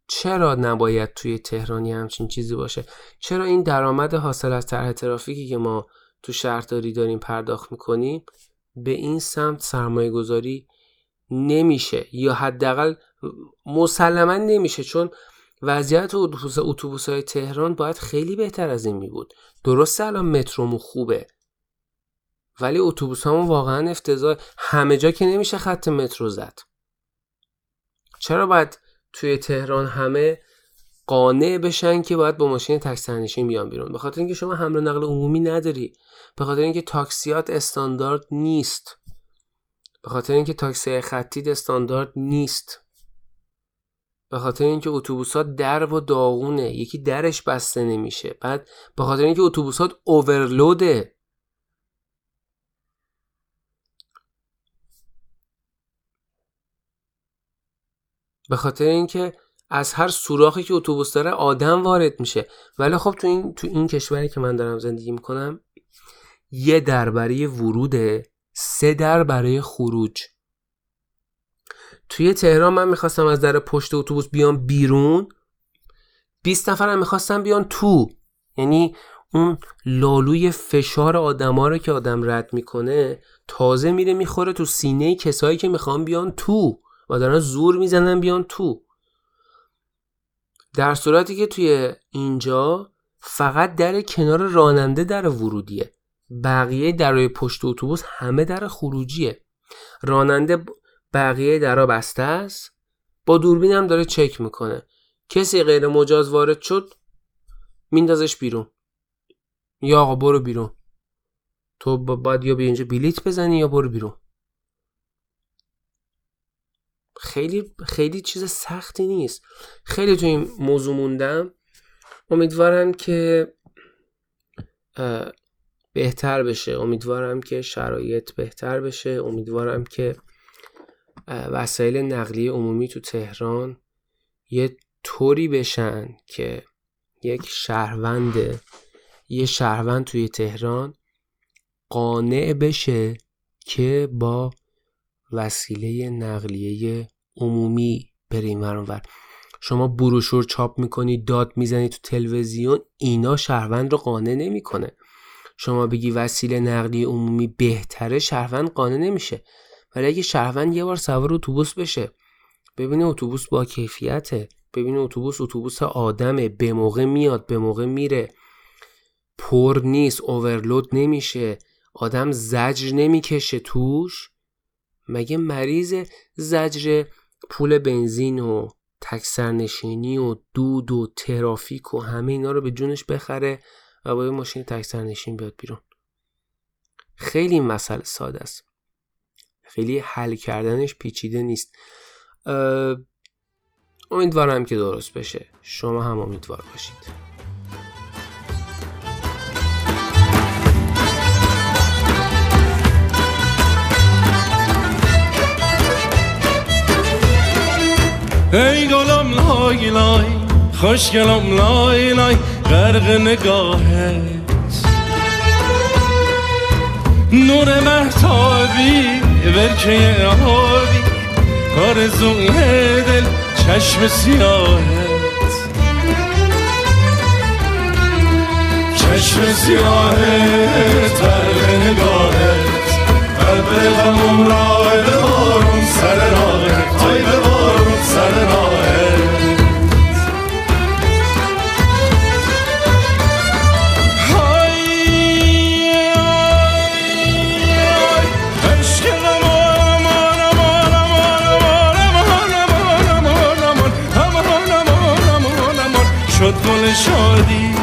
چرا نباید توی تهرانی همچین چیزی باشه؟ چرا این درآمد حاصل از طرح ترافیکی که ما تو شهرداری داریم پرداخت می‌کنیم به این سمت سرمایه گذاری نمیشه؟ یا حداقل مسلما نمیشه چون وضعیت اتوبوس های تهران باید خیلی بهتر از این می بود درسته الان مترومو خوبه ولی اتوبوس واقعا افتضاح. همه جا که نمیشه خط مترو زد. چرا باید توی تهران همه قانع بشن که باید با ماشین تاکسی بیان بیرون؟ به خاطر اینکه شما حمل نقل عمومی نداری. به خاطر اینکه تاکسیات استاندارد نیست. به خاطر اینکه تاکسی خطی استاندارد نیست. به خاطر اینکه اتوبوسات در و داغونه یکی درش بسته نمیشه. بعد به خاطر اینکه اتوبوسات اوورلوده به خاطر اینکه از هر سوراخی که اتوبوس داره آدم وارد میشه. ولی خب تو این تو این کشوری که من دارم زندگی می‌کنم یه در برای وروده سه در برای خروج. توی تهران من می‌خواستم از در پشت اتوبوس بیام بیرون. 20 نفرم می‌خواستم بیان تو. یعنی اون لالوی فشار آدما رو که آدم رد می‌کنه تازه میره می‌خوره تو سینه کسایی که می‌خوان بیان تو و دارن زور می‌زنن بیان تو. در صورتی که توی اینجا فقط در کنار راننده در ورودیه. بقیه درای پشت اتوبوس همه در خروجیه. راننده بقیه درا بسته است؟ با دوربین هم داره چک می‌کنه. کسی غیر مجاز وارد شد؟ میندازش بیرون. یا آقا برو بیرون. تو باید یا به اینجا بلیت بزنی یا برو بیرون. خیلی خیلی چیز سختی نیست. خیلی تو این موضوع موندم. امیدوارم که بهتر بشه. امیدوارم که شرایط بهتر بشه. امیدوارم که وسایل نقلیه عمومی تو تهران یه طوری بشن که یک شهروند یه شهروند توی تهران قانع بشه که با وسیله نقلیه عمومی بریم ورانور شما بروشور چاپ می‌کنی داد می‌زنی تو تلویزیون اینا شهروند رو قانع نمی‌کنه. شما بگی وسیله نقلیه عمومی بهتره شهروند قانع نمیشه. ولی اگه شهروند یه بار سوار اتوبوس بشه ببینه اتوبوس با کیفیته. ببینه اتوبوس اتوبوس آدمه به موقع میاد به موقع میره. پر نیست اوورلود نمیشه. آدم زجر نمی‌کشه توش. مگه مریض زجر پول بنزین و تکسرنشینی و دود و ترافیک و همه اینا رو به جونش بخره و با یه ماشین تکسرنشین بیاد بیرون؟ خیلی مسئله ساده است. خیلی حل کردنش پیچیده نیست. امیدوارم که درست بشه. شما هم امیدوار باشید. ای گلم لای لای خوشگلم لای لای غرق نگاهت. نور محتابی ورکه آبی آرزوی دل چشم سیاهت. چشم سیاهت برق نگاهت. قلب غمم راه شادی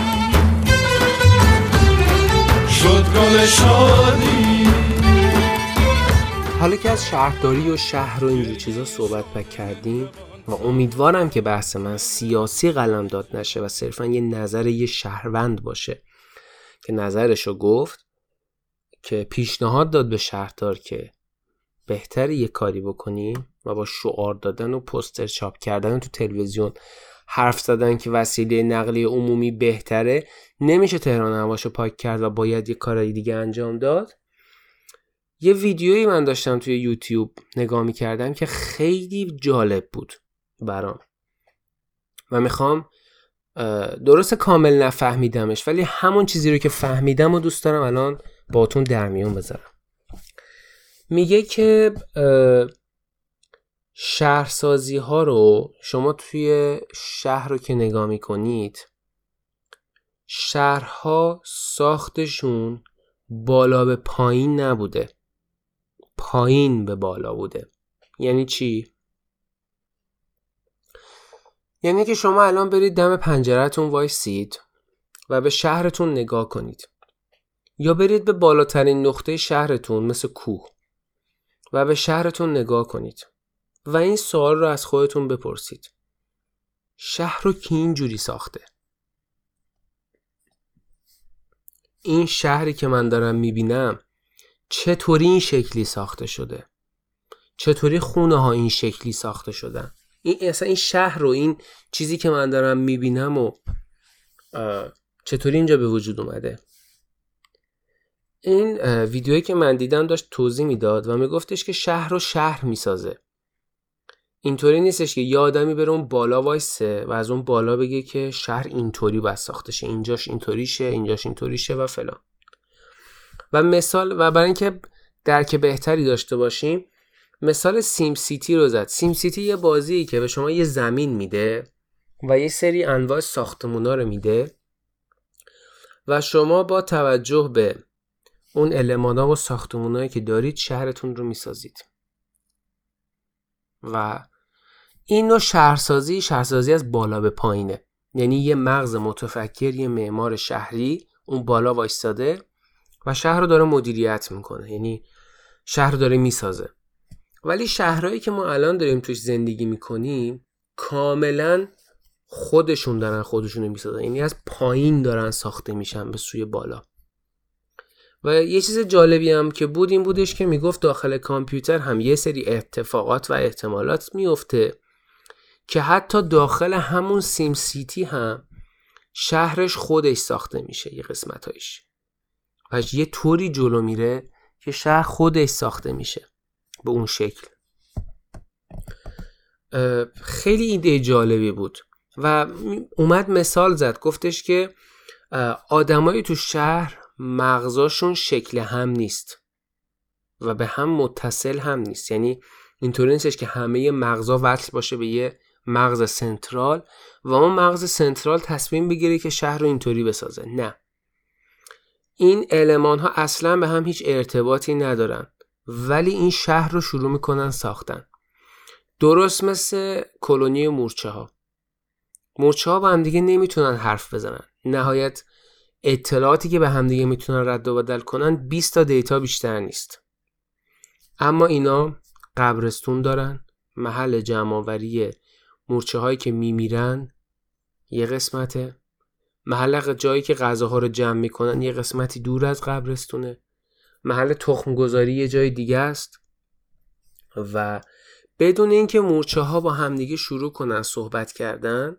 شد گل شادی. حالا که از شهرداری و شهر و اینجور چیزا صحبت پک کردیم و امیدوارم که بحث من سیاسی قلم داد نشه و صرفا یه نظر یه شهروند باشه که نظرشو گفت که پیشنهاد داد به شهردار که بهتر یه کاری بکنیم و با شعار دادن و پستر چاپ کردن تو تلویزیون حرف زدن که وسیله نقلیه عمومی بهتره نمیشه تهران هواشو پاک کرد و باید یه کارایی دیگه انجام داد؟ یه ویدیویی من داشتم توی یوتیوب نگاه می‌کردم که خیلی جالب بود برام. و می‌خوام درست کامل نفهمیدمش ولی همون چیزی رو که فهمیدم و دوست دارم الان باتون در میون بذارم. میگه که شهرسازی ها رو شما توی شهر رو که نگاه می‌کنید شهرها ساختشون بالا به پایین نبوده. پایین به بالا بوده. یعنی چی؟ یعنی که شما الان برید دم پنجرهتون وایسید و به شهرتون نگاه کنید. یا برید به بالاترین نقطه شهرتون مثل کوه و به شهرتون نگاه کنید. و این سوال رو از خودتون بپرسید. شهر رو کی اینجوری ساخته؟ این شهری که من دارم می‌بینم چطوری این شکلی ساخته شده؟ چطوری خونه ها این شکلی ساخته شدن؟ این اصلا این شهر رو این چیزی که من دارم می‌بینم و چطوری اینجا به وجود اومده؟ این ویدیویی که من دیدم داشت توضیح می‌داد و میگفتش که شهر رو شهر می‌سازه. اینطوری نیستش که یه آدمی بره اون بالا وایسه و از اون بالا بگه که شهر اینطوری باید ساخته شه اینجاش اینطوریشه اینجاش اینطوریشه و فلان. و مثال و برای اینکه درک بهتری داشته باشیم مثال سیم سیتی رو زد. سیم سیتی یه بازی که به شما یه زمین میده و یه سری انواع ساختمونا رو میده و شما با توجه به اون المانا و ساختمونایی که دارید شهرتون رو می‌سازید. و این نوع شهرسازی شهرسازی از بالا به پایینه. یعنی یه مغز متفکر یه معمار شهری اون بالا وایستاده و شهر رو داره مدیریت می‌کنه. یعنی شهر رو داره می‌سازه. ولی شهرهایی که ما الان داریم توش زندگی می‌کنیم کاملا خودشون دارن خودشون رو می‌سازن. یعنی از پایین دارن ساخته میشن به سوی بالا. و یه چیز جالبی هم که بود این بودش که می‌گفت داخل کامپیوتر هم یه سری اتفاقات و احتمالات میفته که حتی داخل همون سیم سیتی هم شهرش خودش ساخته میشه یه قسمتایش. و یه طوری جلو میره که شهر خودش ساخته میشه به اون شکل. خیلی ایده جالبی بود. و اومد مثال زد گفتش که آدمایی تو شهر مغزاشون شکل هم نیست و به هم متصل هم نیست. یعنی اینطوری نیستش که همه مغزا وصل باشه به یه مغز سنترال و اون مغز سنترال تصمیم بگیره که شهر رو اینطوری بسازه. نه. این علمان ها اصلا به هم هیچ ارتباطی ندارن ولی این شهر رو شروع می‌کنن ساختن. درست مثل کلونی مورچه ها مورچه ها با هم دیگه نمی‌تونن حرف بزنن. نهایت اطلاعاتی که به همدیگه می‌تونن رد و بدل کنن 20 تا دیتا بیشتر نیست. اما اینا قبرستون دارن محل جمعآوری مورچه هایی که میمیرن یه قسمته محل جایی که غذاها رو جمع می‌کنن یه قسمتی دور از قبرستونه. محل تخم گذاری یه جای دیگه است و بدون اینکه مورچه ها با همدیگه شروع کنن صحبت کردن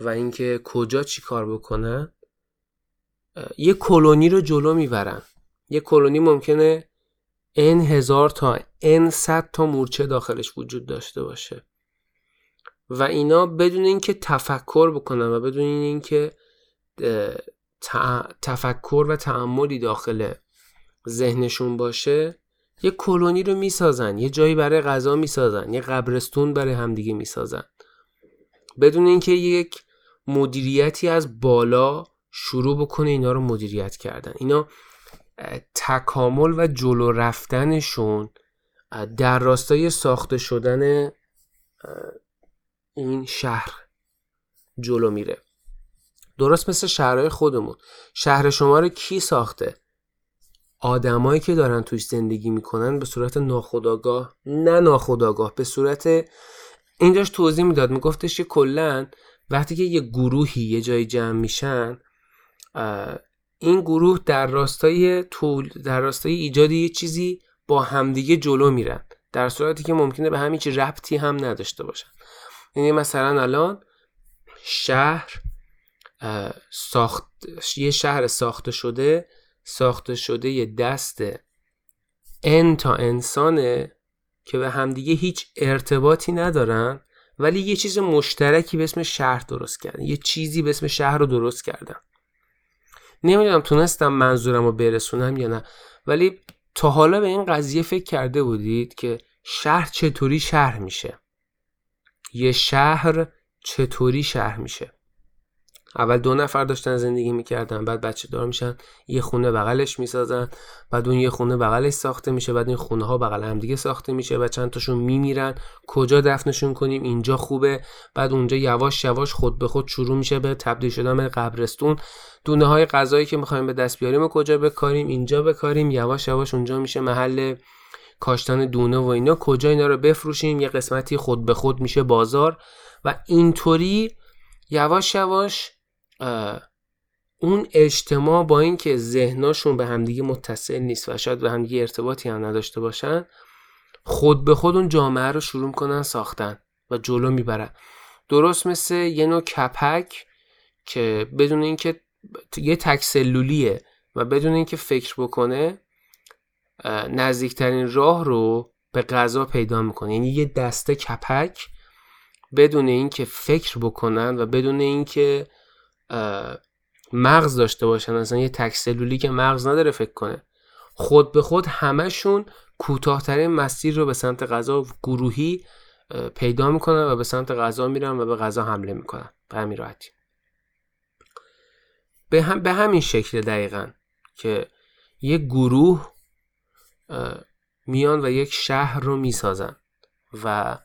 و اینکه کجا چی کار بکنن یه کلونی رو جلو می‌برن. یه کلونی ممکنه n هزار تا n صد تا مورچه داخلش وجود داشته باشه. و اینا بدون اینکه تفکر بکنن و بدون اینکه تفکر و تعملی داخل ذهنشون باشه یه کلونی رو می‌سازن یه جایی برای غذا می‌سازن یه قبرستون برای همدیگه می‌سازن. بدون اینکه یک مدیریتی از بالا شروع بکنه اینا رو مدیریت کردن. اینا تکامل و جلو رفتنشون در راستای ساخته شدن این شهر جلو میره. درست مثل شهرهای خودمون. شهر شما رو کی ساخته؟ آدمایی که دارن توش زندگی می‌کنن به صورت ناخودآگاه. نه ناخودآگاه به صورت اینجاش توضیح می‌داد میگفتش که کلا وقتی که یه گروهی یه جای جمع میشن این گروه در راستای طول در راستای ایجاد یه چیزی با همدیگه جلو میرن. در صورتی که ممکنه به همین چیز ربطی هم نداشته باشن. یعنی مثلا الان شهر ساخت یه شهر ساخته شده ساخته شده یه دست ان تا انسانه که به همدیگه هیچ ارتباطی ندارن ولی یه چیز مشترکی به اسم شهر درست کردن. یه چیزی به اسم شهر رو درست کردن. نمی‌دونم تونستم منظورم رو برسونم یا نه ولی تا حالا به این قضیه فکر کرده بودید که شهر چطوری شهر میشه؟ یه شهر چطوری شهر میشه؟ اول دو نفر داشتن زندگی می‌کردن بعد بچه دار میشن یه خونه بغلش می‌سازن بعد اون یه خونه بغلش ساخته میشه بعد این خونه ها بغل هم دیگه ساخته میشه و چند تاشون میمیرن. کجا دفنشون کنیم؟ اینجا خوبه. بعد اونجا یواش یواش خود به خود شروع میشه به تبدیل شدن به قبرستون. دونه های غذایی که می‌خوایم به دست بیاریم و کجا بکاریم؟ اینجا بکاریم. یواش یواش اونجا میشه محل کاشتن دونه و اینا. کجا اینا رو بفروشیم؟ یه قسمتی خود به خود میشه بازار. و اینطوری یواش یواش اون اجتماع با اینکه ذهناشون به همدیگه متصل نیست و شاید به همدیگه ارتباطی هم نداشته باشن خود به خود اون جامعه رو شروع کنن ساختن و جلو می‌برن. درست مثل یه نوع کپک که بدون اینکه یه تک سلولیه و بدون اینکه فکر بکنه نزدیکترین راه رو به غذا پیدا می‌کنه. یعنی یه دسته کپک بدون اینکه فکر بکنن و بدون اینکه مغز داشته باشن. اصلا یه تک سلولی که مغز نداره فکر کنه. خود به خود همشون کوتاهترین مسیر رو به سمت غذا گروهی پیدا می‌کنن و به سمت غذا میرن و به غذا حمله می‌کنن. به همین راحتی. به, هم به همین شکل دقیقا که یک گروه میان و یک شهر رو می‌سازن. و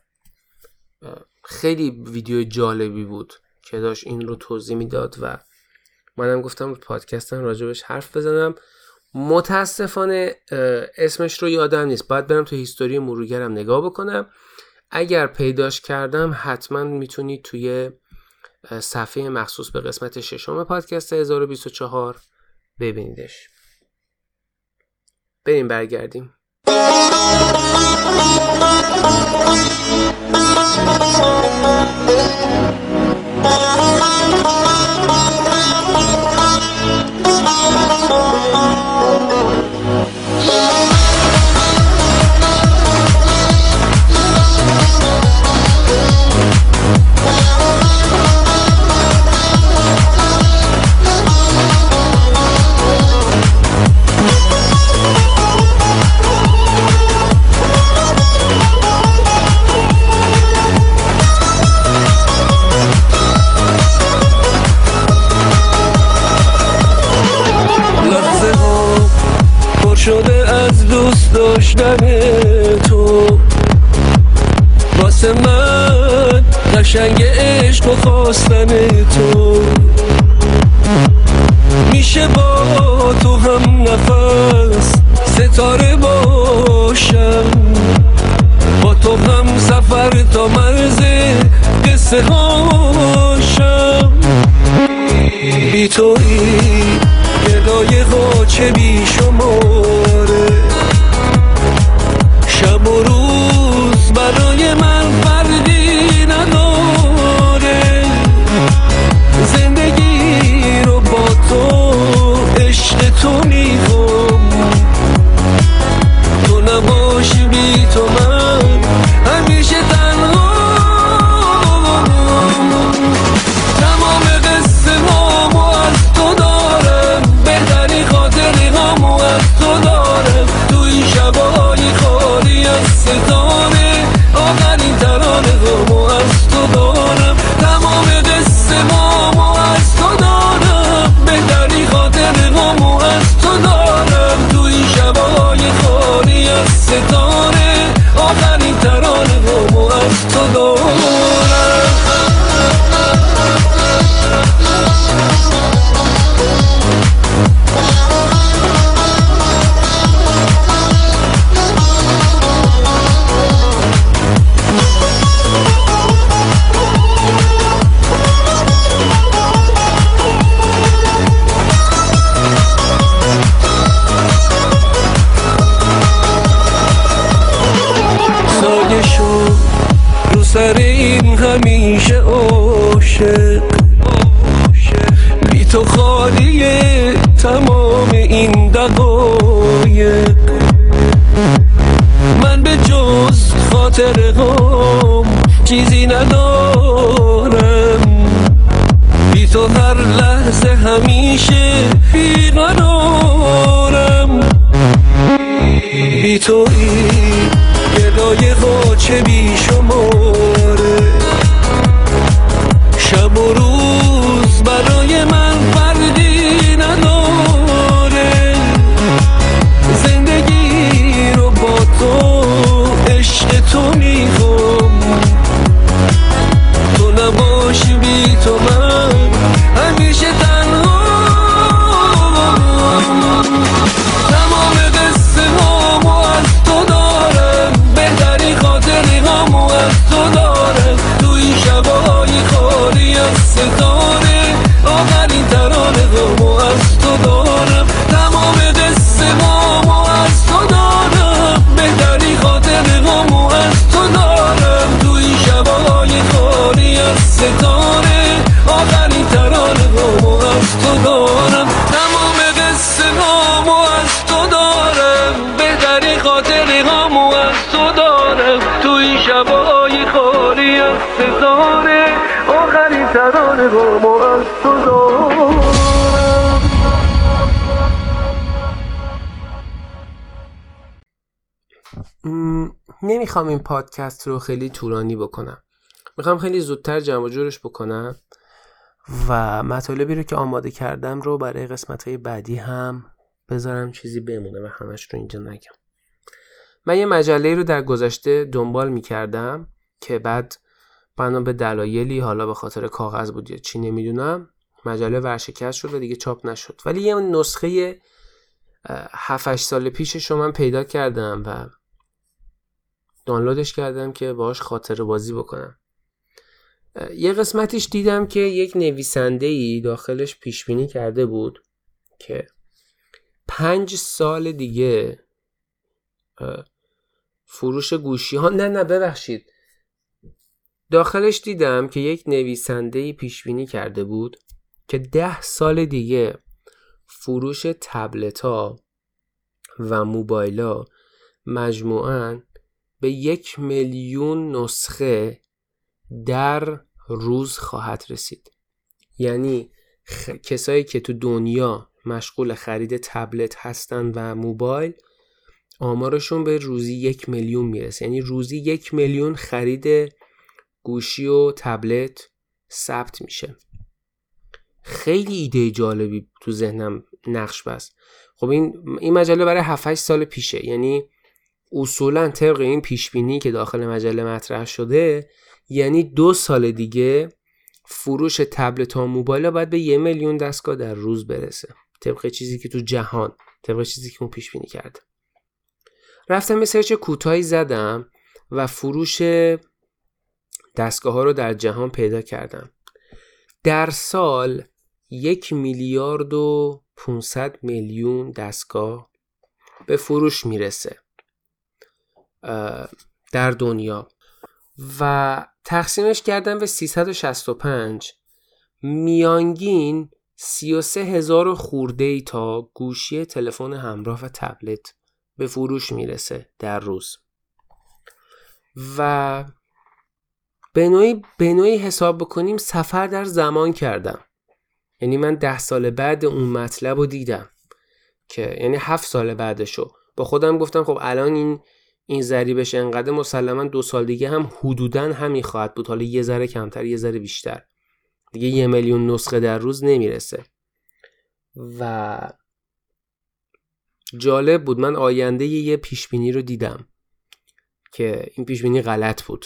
خیلی ویدیو جالبی بود که داشت این رو توضیح می‌داد و منم گفتم پادکستم راجبش حرف بزنم. متاسفانه اسمش رو یادم نیست. باید برم تو هیستوری مرورگرم نگاه بکنم. اگر پیداش کردم حتما می‌تونید توی صفحه مخصوص به قسمت ششم پادکست 1024 ببینیدش. بریم برگردیم داشتن تو. واسه من قشنگ عشق و خواستن تو. میشه با تو هم نفس ستاره باشم. با تو هم سفر تا مرز قصه هاشم. بی توی گدای چه بی شماره. شب این پادکست رو خیلی طولانی بکنم. می‌خوام خیلی زودتر جمع جورش بکنم و مطالبی رو که آماده کردم رو برای قسمت های بعدی هم بذارم چیزی بمونه و همش رو اینجا نگم. من یه مجله رو در گذشته دنبال می‌کردم که بعد بنا به دلایلی حالا به خاطر کاغذ بود یا چی نمی‌دونم مجله ورشکست شد و دیگه چاپ نشد. ولی یه نسخه 7 سال پیشش رو من پیدا کردم و دانلودش کردم که باهاش خاطره بازی بکنم. یه قسمتش دیدم که یک نویسنده ای داخلش پیش بینی کرده بود که پنج سال دیگه فروش گوشی ها نه نه ببخشید. داخلش دیدم که یک نویسنده ای پیش بینی کرده بود که ده سال دیگه فروش تبلت ها و موبایل ها مجموعاً به یک میلیون نسخه در روز خواهد رسید. یعنی خ... کسایی که تو دنیا مشغول خرید تبلت هستن و موبایل آمارشون به روزی یک میلیون می‌رسه. یعنی روزی یک میلیون خرید گوشی و تبلت ثبت میشه. خیلی ایده جالبی تو ذهنم نقش بست. خب این این مجله برای 7 سال پیشه. یعنی اصولا طبق این پیشبینی که داخل مجله مطرح شده یعنی دو سال دیگه فروش تبلت ها موبایل باید به یه میلیون دستگاه در روز برسه. طبق چیزی که تو جهان طبق چیزی که اون پیش بینی کرده. رفتم یه سرچ کوتاهی زدم و فروش دستگاه ها رو در جهان پیدا کردم. در سال یک میلیارد و 500 میلیون دستگاه به فروش می‌رسه. در دنیا. و تقسیمش کردم به 365 میانگین 33 هزار خورده ای تا گوشی تلفن همراه و تبلت به فروش می‌رسه در روز. و به نوعی, به نوعی حساب بکنیم سفر در زمان کردم. یعنی من ده سال بعد اون مطلب رو دیدم که یعنی هفت سال بعدشو. با خودم گفتم خب الان این این ضریبش انقدر مسلما دو سال دیگه هم حدودا همین خواهد بود. حالا یه ذره کمتر یه ذره بیشتر. دیگه یه میلیون نسخه در روز نمی‌رسه. و جالب بود. من آینده یه پیشبینی رو دیدم که این پیشبینی غلط بود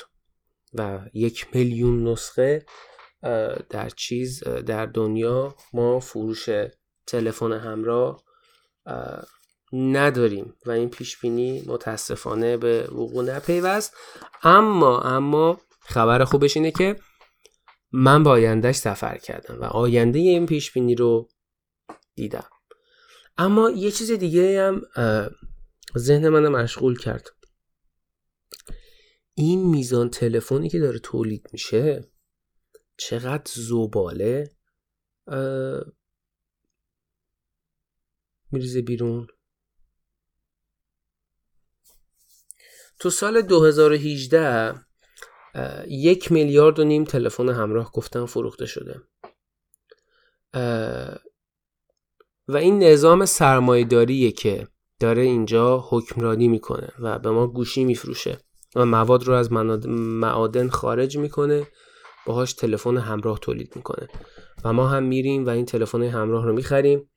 و یک میلیون نسخه در چیز در دنیا ما فروش تلفن همراه نداریم و این پیش بینی متاسفانه به وقوع نپیوست. اما اما خبر خوبش اینه که من با آیندهش سفر کردم و آینده این پیش بینی رو دیدم. اما یه چیز دیگه هم ذهن من مشغول کرد. این میزان تلفنی که داره تولید میشه چقدر زباله؟ میریزه بیرون. تو سال 2018 یک میلیارد و نیم تلفن همراه گفتن فروخته شده. و این نظام سرمایهداریه که داره اینجا حکمرانی می‌کنه و به ما گوشی میفروشه و مواد رو از معادن خارج می‌کنه باهاش تلفن همراه تولید می‌کنه. و ما هم میریم و این تلفن همراه رو می‌خریم.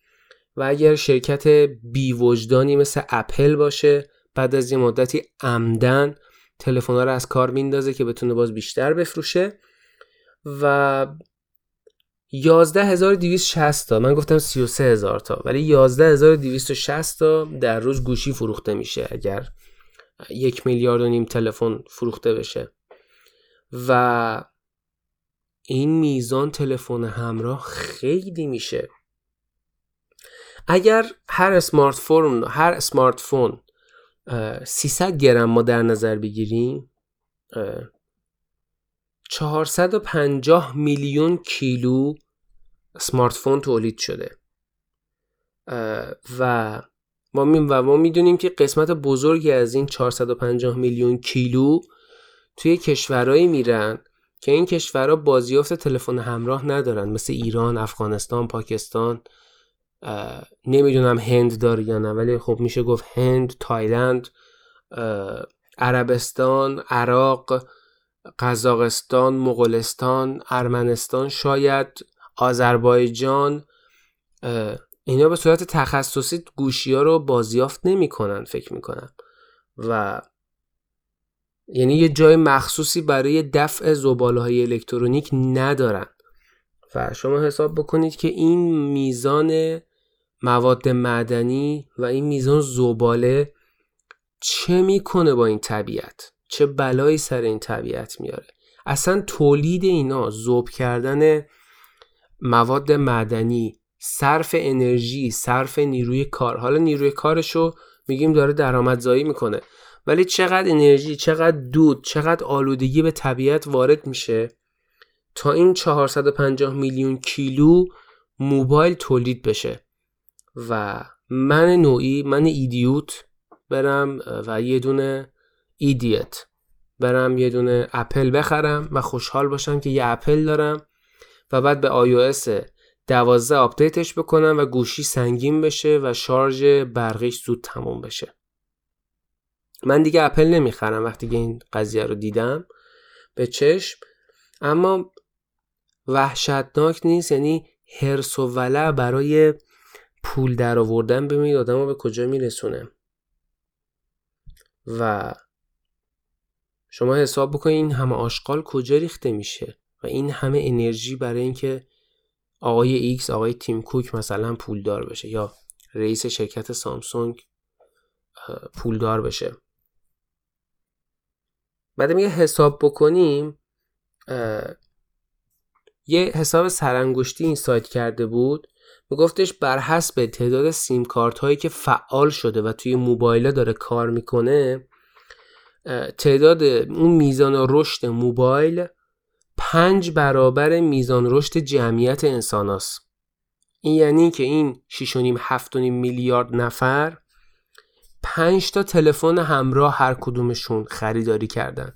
و اگر شرکت بیوجدانی مثل اپل باشه بعد از یه مدتی عمدن تلفن رو از کار میندازه که بتونه باز بیشتر بفروشه. و 11260 تا من گفتم 33000 تا ولی 11260 تا در روز گوشی فروخته میشه اگر یک میلیارد و نیم تلفن فروخته بشه. و این میزان تلفن همراه خیلی میشه. اگر هر smartphone هر smartphone 300 گرم ما در نظر بگیریم 450 میلیون کیلو smartphone تولید شده. و ما می و ما می‌دونیم که قسمت بزرگی از این 450 میلیون کیلو توی کشورهایی میرن که این کشورها بازیافت تلفن همراه ندارن مثل ایران، افغانستان، پاکستان. نمی‌دونم هند داره یا نه ولی خب میشه گفت هند، تایلند، عربستان، عراق، قزاقستان، مغولستان، ارمنستان شاید آذربایجان. اینا به صورت تخصصی گوشی ها رو بازیافت نمی‌کنن فکر می‌کنم. و یعنی یه جای مخصوصی برای دفع زباله های الکترونیک ندارن. و شما حساب بکنید که این میزان مواد معدنی و این میزان زباله چه می‌کنه با این طبیعت؟ چه بلایی سر این طبیعت میاره؟ اصلا تولید اینا ذوب کردن مواد معدنی صرف انرژی صرف نیروی کار. حالا نیروی کارشو میگیم داره درآمدزایی می‌کنه. ولی چقدر انرژی چقدر دود چقدر آلودگی به طبیعت وارد میشه؟ تا این 450 میلیون کیلو موبایل تولید بشه. و من نوعی من idiot برم و یه دونه idiot برم یه دونه اپل بخرم و خوشحال باشم که یه اپل دارم و بعد به iOS 12 update ش بکنم و گوشی سنگین بشه و شارژ برقیش زود تموم بشه. من دیگه اپل نمی‌خرم وقتی که این قضیه رو دیدم به چشم. اما وحشتناک نیست یعنی حرص و ولع برای پول در آوردن ببینید آدم به کجا میرسونه. و شما حساب بکنید این همه آشغال کجا ریخته میشه و این همه انرژی برای اینکه آقای X آقای تیم کوک مثلا پولدار بشه یا رئیس شرکت سامسونگ پولدار بشه. بعد میگه حساب بکنیم یه حساب سرانگشتی این سایت کرده بود میگفتش بر حسب تعداد سیم کارت هایی که فعال شده و توی موبایل داره کار می‌کنه تعداد اون میزان رشد موبایل پنج برابر میزان رشد جمعیت انسان هست. این یعنی که این 6.5 7.5 میلیارد نفر پنج تا تلفن همراه هر کدومشون خریداری کردن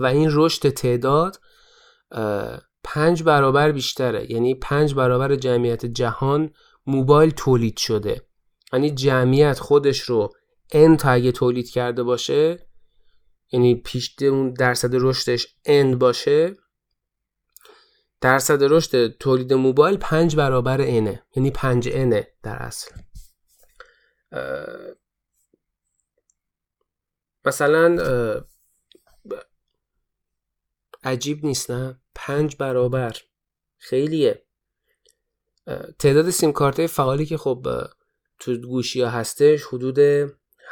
و این رشد تعداد پنج برابر بیشتره. یعنی پنج برابر جمعیت جهان موبایل تولید شده. یعنی جمعیت خودش رو ان تا اگه تولید کرده باشه یعنی پیش اون درصد رشدش n باشه درصد رشد تولید موبایل پنج برابر اینه یعنی پنج اینه در اصل. مثلا عجیب نیست نه؟ پنج برابر. خیلیه. تعداد سیم کارت فعالی که خب تو گوشی ها هستش حدود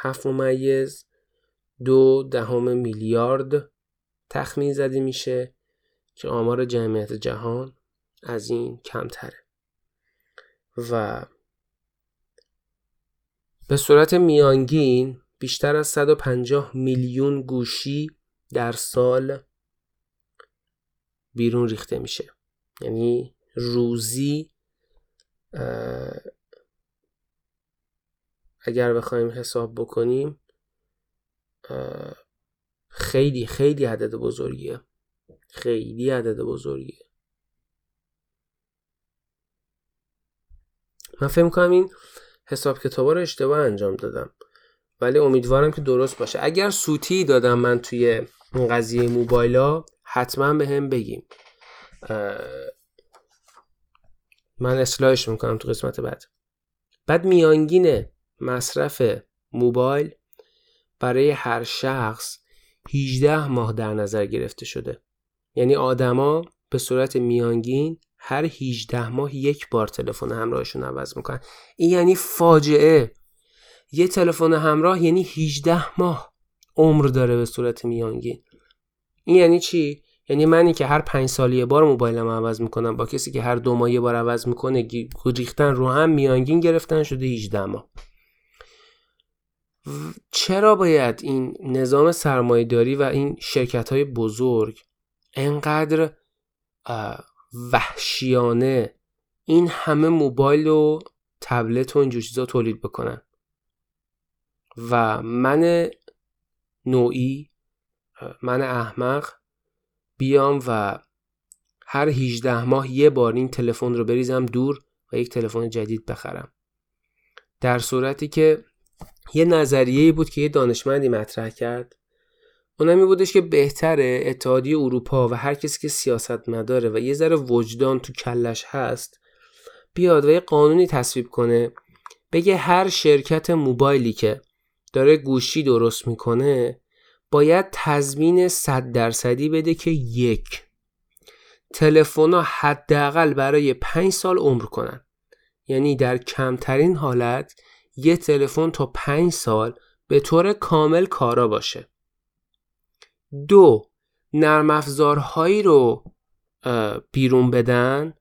هفت ممیز دو دهم میلیارد تخمین زده میشه که آمار جمعیت جهان از این کمتره. و به صورت میانگین بیشتر از 150 میلیون گوشی در سال بیرون ریخته میشه. یعنی روزی اگر بخوایم حساب بکنیم خیلی خیلی عدد بزرگیه. خیلی عدد بزرگیه. من فکر کنم این حساب کتابا رو اشتباه انجام دادم. ولی امیدوارم که درست باشه. اگر سوتی دادم من توی قضیه موبایلا حتما به هم بگیم من اصلاحش می‌کنم تو قسمت بعد. بعد میانگین مصرف موبایل برای هر شخص 18 ماه در نظر گرفته شده. یعنی آدما به صورت میانگین هر 18 ماه یک بار تلفن همراهشون عوض می‌کنن. این یعنی فاجعه. یه تلفن همراه یعنی 18 ماه عمر داره به صورت میانگین. این یعنی چی؟ یعنی منی که هر پنج سال یه بار موبایلم عوض می‌کنم با کسی که هر دو ماه یه بار عوض می‌کنه ریختن رو هم میانگین گرفتن شده 18 ماه. چرا باید این نظام سرمایهداری و این شرکت های بزرگ انقدر وحشیانه این همه موبایل و تبلت و اینجور چیزا تولید بکنن؟ و من نوعی من احمق بیام و هر 18 ماه یه بار این تلفن رو بریزم دور و یک تلفن جدید بخرم. در صورتی که یه نظریه بود که یه دانشمندی مطرح کرد. اونمی بودش که بهتره اتحادیه اروپا و هر کسی که سیاست مداره و یه ذره وجدان تو کلش هست بیاد و یه قانونی تصویب کنه. بگه هر شرکت موبایلی که داره گوشی درست می‌کنه باید تضمین صد درصدی بده که یک. تلفن حداقل برای پنج سال عمر کنن. یعنی در کمترین حالت یه تلفن تا پنج سال به طور کامل کارا باشه. دو نرم افزارهایی رو بیرون بدن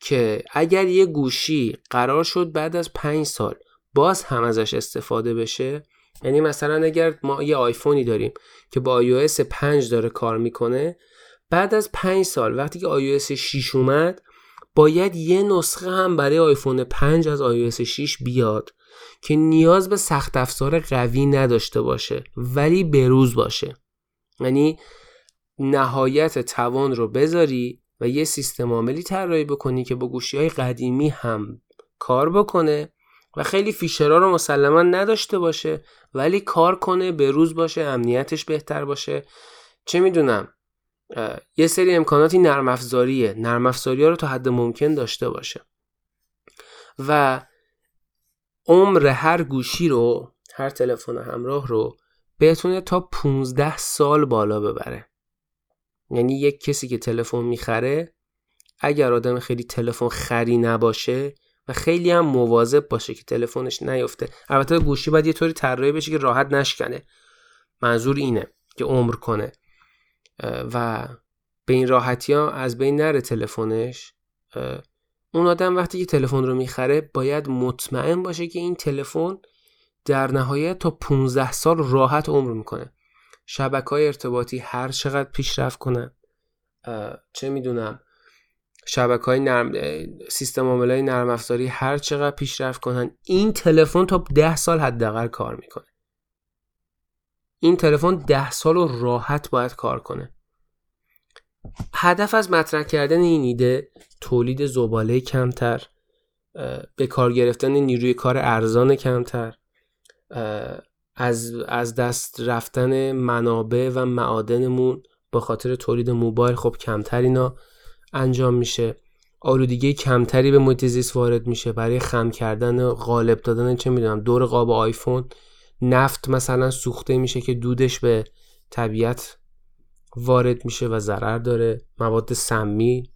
که اگر یه گوشی قرار شد بعد از پنج سال باز هم ازش استفاده بشه یعنی مثلا اگر ما یه آیفونی داریم که با iOS 5 داره کار می‌کنه بعد از 5 سال وقتی که iOS 6 اومد باید یه نسخه هم برای آیفون 5 از iOS 6 بیاد که نیاز به سخت افزار قوی نداشته باشه ولی بروز باشه. یعنی نهایت توان رو بذاری و یه سیستم عاملی طراحی بکنی که با گوشی های قدیمی هم کار بکنه. و خیلی فیشرها رو مسلما نداشته باشه ولی کار کنه به روز باشه امنیتش بهتر باشه. چه می‌دونم یه سری امکاناتی نرم افزاریه. نرم افزاری ها رو تا حد ممکن داشته باشه. و عمر هر گوشی رو هر تلفن همراه رو بتونه تا 15 سال بالا ببره. یعنی یک کسی که تلفن می‌خره اگر آدم خیلی تلفن خری نباشه و خیلی هم مواظب باشه که تلفنش نیفته. البته گوشی باید یه طوری طراحی بشه که راحت نشکنه. منظور اینه که عمر کنه. و به این راحتی ها از بین نره تلفنش. اون آدم وقتی که تلفن رو می‌خره باید مطمئن باشه که این تلفن در نهایت تا 15 سال راحت عمر می‌کنه. شبکه های ارتباطی هر چقدر پیشرفت کنن چه می‌دونم. شبکه های نرم سیستم عامل های نرم افزاری هر چقدر پیشرفت کنن این تلفن تا ده سال حداقل کار می‌کنه. این تلفن ده سال راحت باید کار کنه. هدف از مطرح کردن این ایده تولید زباله کمتر به کار گرفتن نیروی کار ارزان کمتر از, از دست رفتن منابع و معادنمون با خاطر تولید موبایل خب کمتر اینا. انجام میشه. آلودگی کمتری به محیط زیست وارد میشه برای خم کردن غالب دادن چه می‌دونم دور قاب آیفون. نفت مثلا سوخته میشه که دودش به طبیعت وارد میشه و ضرر داره. مواد سمی.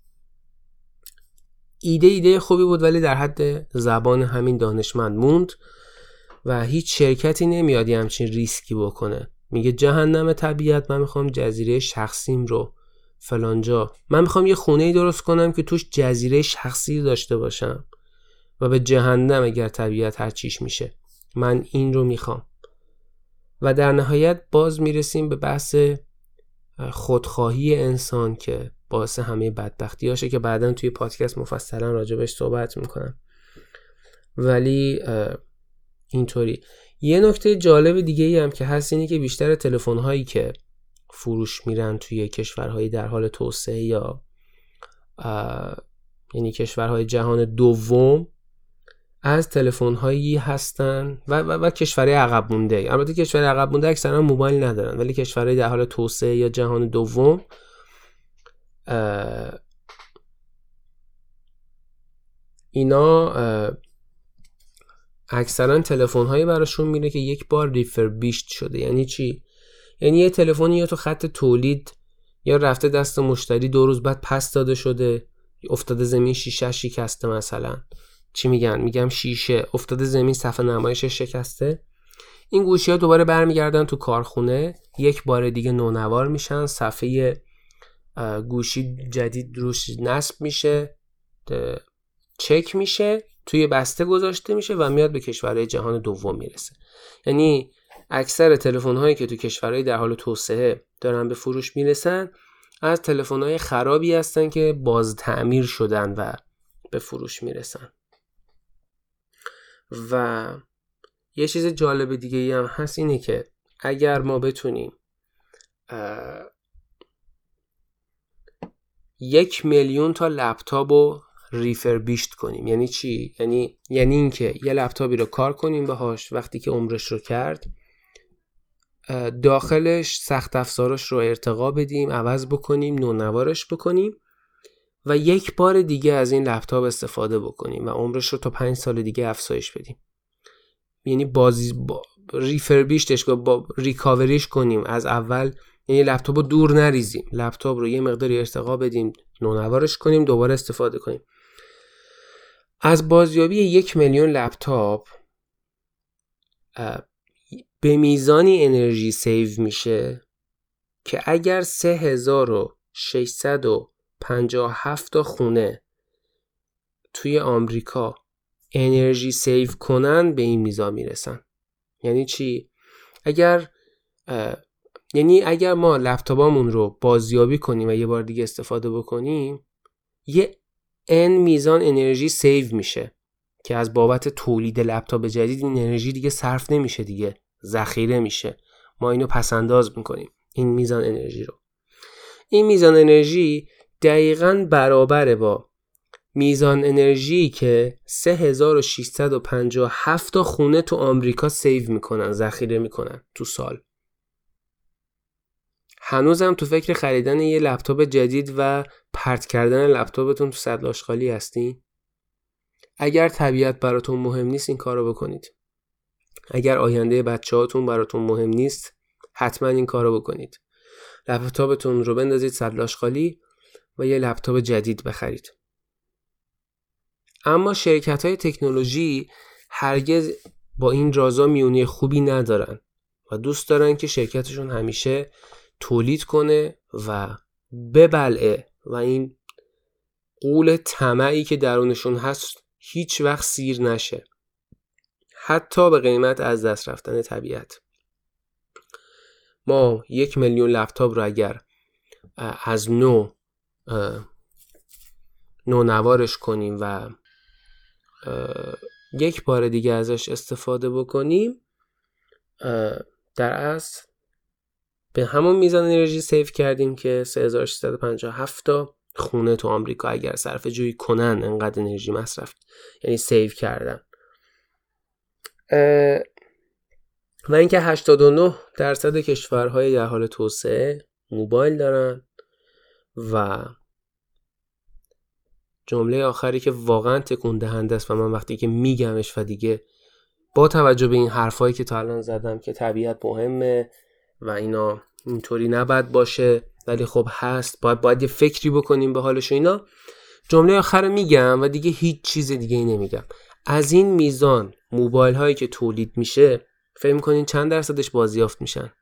ایده ایده خوبی بود ولی در حد زبان همین دانشمند موند و هیچ شرکتی نمیاد همچین ریسکی بکنه. میگه جهنم طبیعت من می‌خوام جزیره شخصیم رو فلانجا. من می‌خوام یه خونه ای درست کنم که توش جزیره شخصی داشته باشم و به جهنم اگر طبیعت هر چیش میشه. من این رو می‌خوام. و در نهایت باز می‌رسیم به بحث خودخواهی انسان که باعث همه بدبختی هاشه که بعدا توی پادکست مفصلا راجبش صحبت می‌کنم. ولی اینطوری. یه نکته جالب دیگه ای هم که هست اینه که بیشتر تلفن هایی که فروش میرن توی کشورهای در حال توسعه یا یعنی کشورهای جهان دوم از تلفن هایی هستن و, و, و کشورهای عقب مونده. البته کشورهای عقب مونده اکثرا موبایل ندارن ولی کشورهای در حال توسعه یا جهان دوم اینا اکثرا تلفن هایی براشون میره که یک بار بیشت شده. یعنی چی؟ یعنی یه تلفنی یا تو خط تولید یا رفته دست مشتری دو روز بعد پس داده شده افتاده زمین شیشه شکسته مثلا. چی میگن؟ میگم شیشه. افتاده زمین صفحه نمایش شکسته. این گوشی ها دوباره برمیگردن تو کارخونه. یک بار دیگه نونوار میشن. صفحه گوشی جدید روش نصب میشه. چک میشه. توی بسته گذاشته میشه و میاد به کشورهای جهان دوم می‌رسه. یعنی اکثر تلفن هایی که تو کشورهای در حال توسعه دارن به فروش می‌رسن از تلفن های خرابی هستن که باز تعمیر شدن و به فروش می‌رسن. و یه چیز جالب دیگه ای هم هست اینه که اگر ما بتونیم یک میلیون تا لپتاپ رو ریفربیشت کنیم. یعنی چی؟ یعنی یعنی اینکه یه لپتاپی رو کار کنیم باهاش وقتی که عمرش رو کرد. داخلش سخت افزارش رو ارتقا بدیم عوض بکنیم نونوارش بکنیم و یک بار دیگه از این لپتاپ استفاده بکنیم و عمرش رو تا پنج سال دیگه افزایش بدیم. یعنی بازی با ریفربیشتش با ریکاوریش کنیم. از اول یعنی لپتاپ رو دور نریزیم. لپتاپ رو یه مقداری ارتقا بدیم نونوارش کنیم دوباره استفاده کنیم. از بازیابی یک میلیون لپتاپ به میزانی انرژی save میشه که اگر 3657 تا خونه توی آمریکا انرژی save کنن به این میزان می‌رسن. یعنی چی؟ اگر یعنی اگر ما لپتاپمون رو بازیابی کنیم و یه بار دیگه استفاده بکنیم یه n میزان انرژی save میشه که از بابت تولید لپتاپ جدید این انرژی دیگه صرف نمیشه دیگه. ذخیره میشه. ما اینو پس‌انداز می‌کنیم. این میزان انرژی رو. این میزان انرژی دقیقا برابره با میزان انرژی که 3657 تا خونه تو آمریکا save می‌کنن ذخیره می‌کنن تو سال. هنوزم تو فکر خریدن یه لپتاپ جدید و پرت کردن لپتاپتون تو صد آشغالی هستین اگر طبیعت براتون مهم نیست این کارو بکنید. اگر آینده بچه هاتون براتون مهم نیست حتما این کارو بکنید. لپتاپتون رو بندازید صد آشغالی و یه لپتاپ جدید بخرید. اما شرکت های تکنولوژی هرگز با این رازا میونی خوبی ندارن و دوست دارن که شرکتشون همیشه تولید کنه و ببلعه و این قول طمعی که درونشون هست هیچ وقت سیر نشه. حتی به قیمت از دست رفتن طبیعت. ما یک میلیون لپتاپ رو اگر از نو نو نوارش کنیم و یک بار دیگه ازش استفاده بکنیم در اصل به همون میزان انرژی save کردیم که 3657 تا خونه تو آمریکا اگر صرفه جویی کنن انقدر انرژی مصرف یعنی save کردن. و اینکه 89 درصد کشورهای در حال توسعه موبایل دارن و جمله آخری که واقعا تکون دهنده است و من وقتی که میگمش و دیگه با توجه به این حرفایی که تا الان زدم که طبیعت مهمه و اینا اینطوری نباید باشه ولی خب هست باید باید یه فکری بکنیم به حالش اینا. جمله آخر میگم و دیگه هیچ چیز دیگه ای نمیگم. از این میزان موبایل هایی که تولید میشه فکر می‌کنین چند درصدش بازیافت میشن؟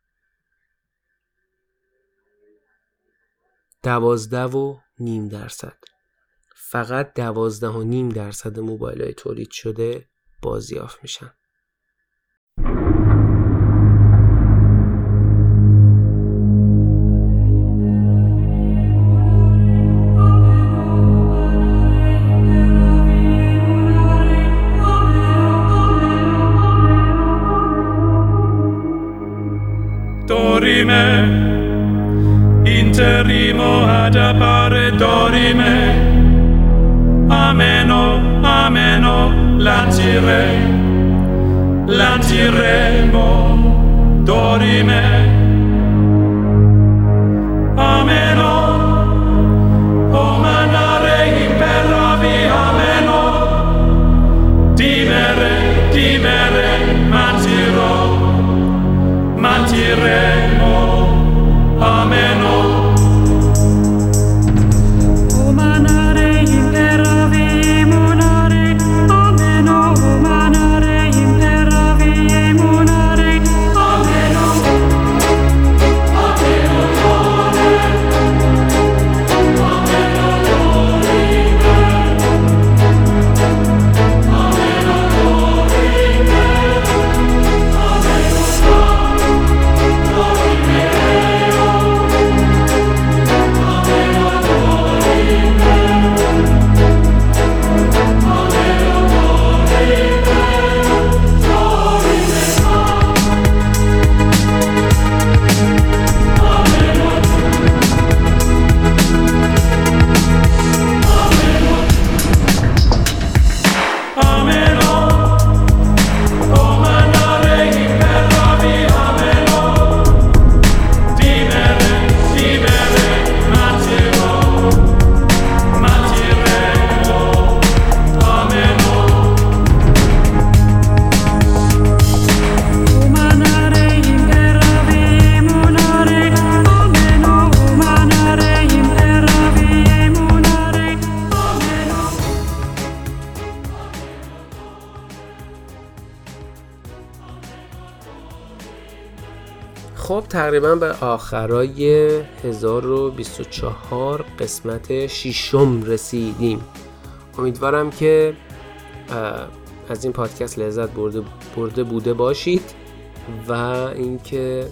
دوازده و نیم درصد. فقط دوازده و نیم درصد موبایل های تولید شده بازیافت میشن. ad appare dorime. Ameno ameno lancire lanciremo dorime. تقریبا به آخرای 1024 قسمت ششم رسیدیم. امیدوارم که از این پادکست لذت برده, برده بوده باشید و اینکه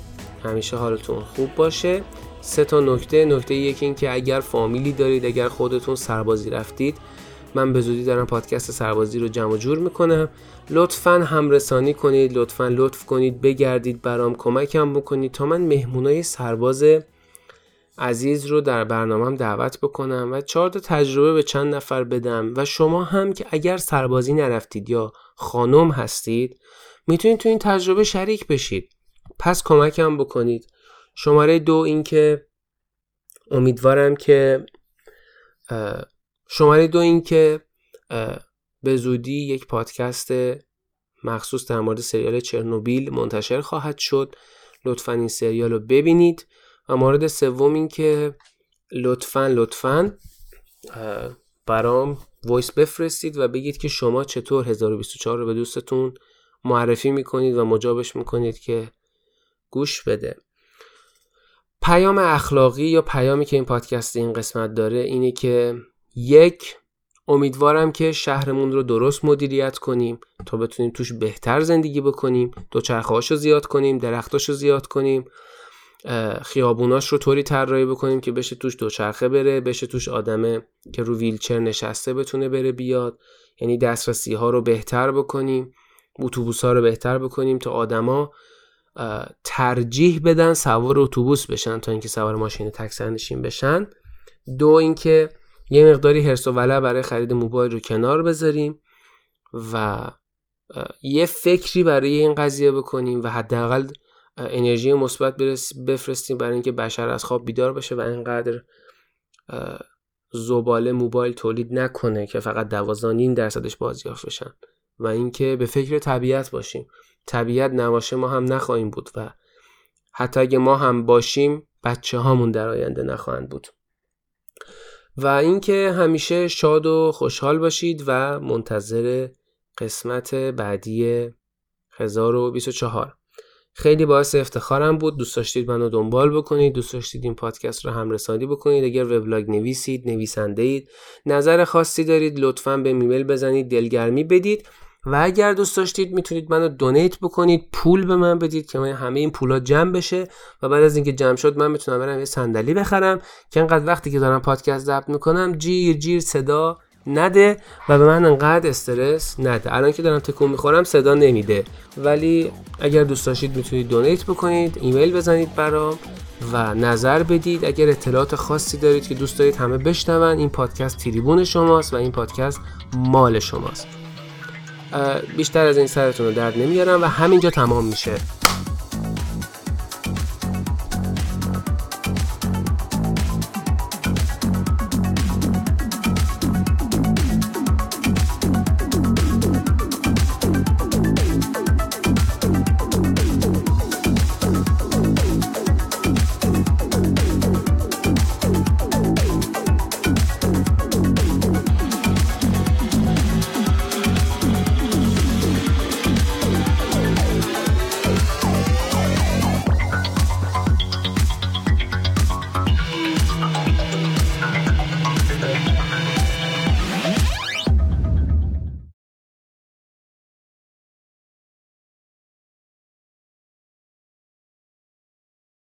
همیشه حالتون خوب باشه. سه تا نکته نکته یکی این که اگر فامیلی دارید اگر خودتون سربازی رفتید من به زودی دارم پادکست سربازی رو جمع جور می‌کنم. لطفا همرسانی کنید لطفا لطف کنید بگردید برام کمکم بکنید تا من مهمونای سرباز عزیز رو در برنامهم دعوت بکنم و چهار تا تجربه به چند نفر بدم و شما هم که اگر سربازی نرفتید یا خانم هستید می‌تونید تو این تجربه شریک بشید. پس کمکم بکنید. شماره دو این که امیدوارم که شماره دو این که به زودی یک پادکست مخصوص در مورد سریال چرنوبیل منتشر خواهد شد. لطفا این سریال رو ببینید. و مورد سوم این که لطفا لطفا برام وایس بفرستید و بگید که شما چطور 1024 رو به دوستتون معرفی می‌کنید و مجابش می‌کنید که گوش بده. پیام اخلاقی یا پیامی که این پادکست این قسمت داره اینه که یک امیدوارم که شهرمون رو درست مدیریت کنیم تا بتونیم توش بهتر زندگی بکنیم دوچرخه‌هاش رو زیاد کنیم درختاش رو زیاد کنیم خیابوناش رو طوری طراحی بکنیم که بشه توش دوچرخه بره بشه توش آدمه که رو ویلچر نشسته بتونه بره بیاد. یعنی دسترسی ها رو بهتر بکنیم اتوبوس ها رو بهتر بکنیم تا آدما ترجیح بدن سوار اتوبوس بشن تا اینکه سوار ماشین تک نشین بشن. دو اینکه یه مقداری حرص و ولع برای خرید موبایل رو کنار بذاریم و یه فکری برای این قضیه بکنیم و حداقل انرژی مثبت بفرستیم برای اینکه بشر از خواب بیدار بشه و اینقدر زباله موبایل تولید نکنه که فقط 12 درصدش بازیافت بشن و اینکه به فکر طبیعت باشیم. طبیعت نباشه ما هم نخواهیم بود و حتی اگه ما هم باشیم بچه هامون در آینده نخواهند بود. و اینکه همیشه شاد و خوشحال باشید و منتظر قسمت بعدی 1024 خیلی باعث افتخارم بود. دوست داشتید منو دنبال بکنید. دوست داشتید این پادکست رو هم رسانی بکنید. اگر وبلاگ نویسید نویسنده اید نظر خاصی دارید لطفا به ایمیل بزنید دلگرمی بدید. و اگر دوست داشتید می‌تونید منو دونیت بکنید پول به من بدید که من همه این پولا جمع بشه و بعد از اینکه جمع شد من می‌تونم برم یه صندلی بخرم که انقدر وقتی که دارم پادکست ضبط می‌کنم جیر جیر صدا نده و به من انقدر استرس نده. الان که دارم تکون می‌خورم صدا نمیده. ولی اگر دوست داشتید می‌تونید دونیت بکنید ایمیل بزنید برام و نظر بدید. اگر اطلاعات خاصی دارید که دوست دارید همه بشنون این پادکست تریبون شماست و این پادکست مال شماست. بیشتر از این سرتون رو درد نمیارم و همینجا تمام میشه.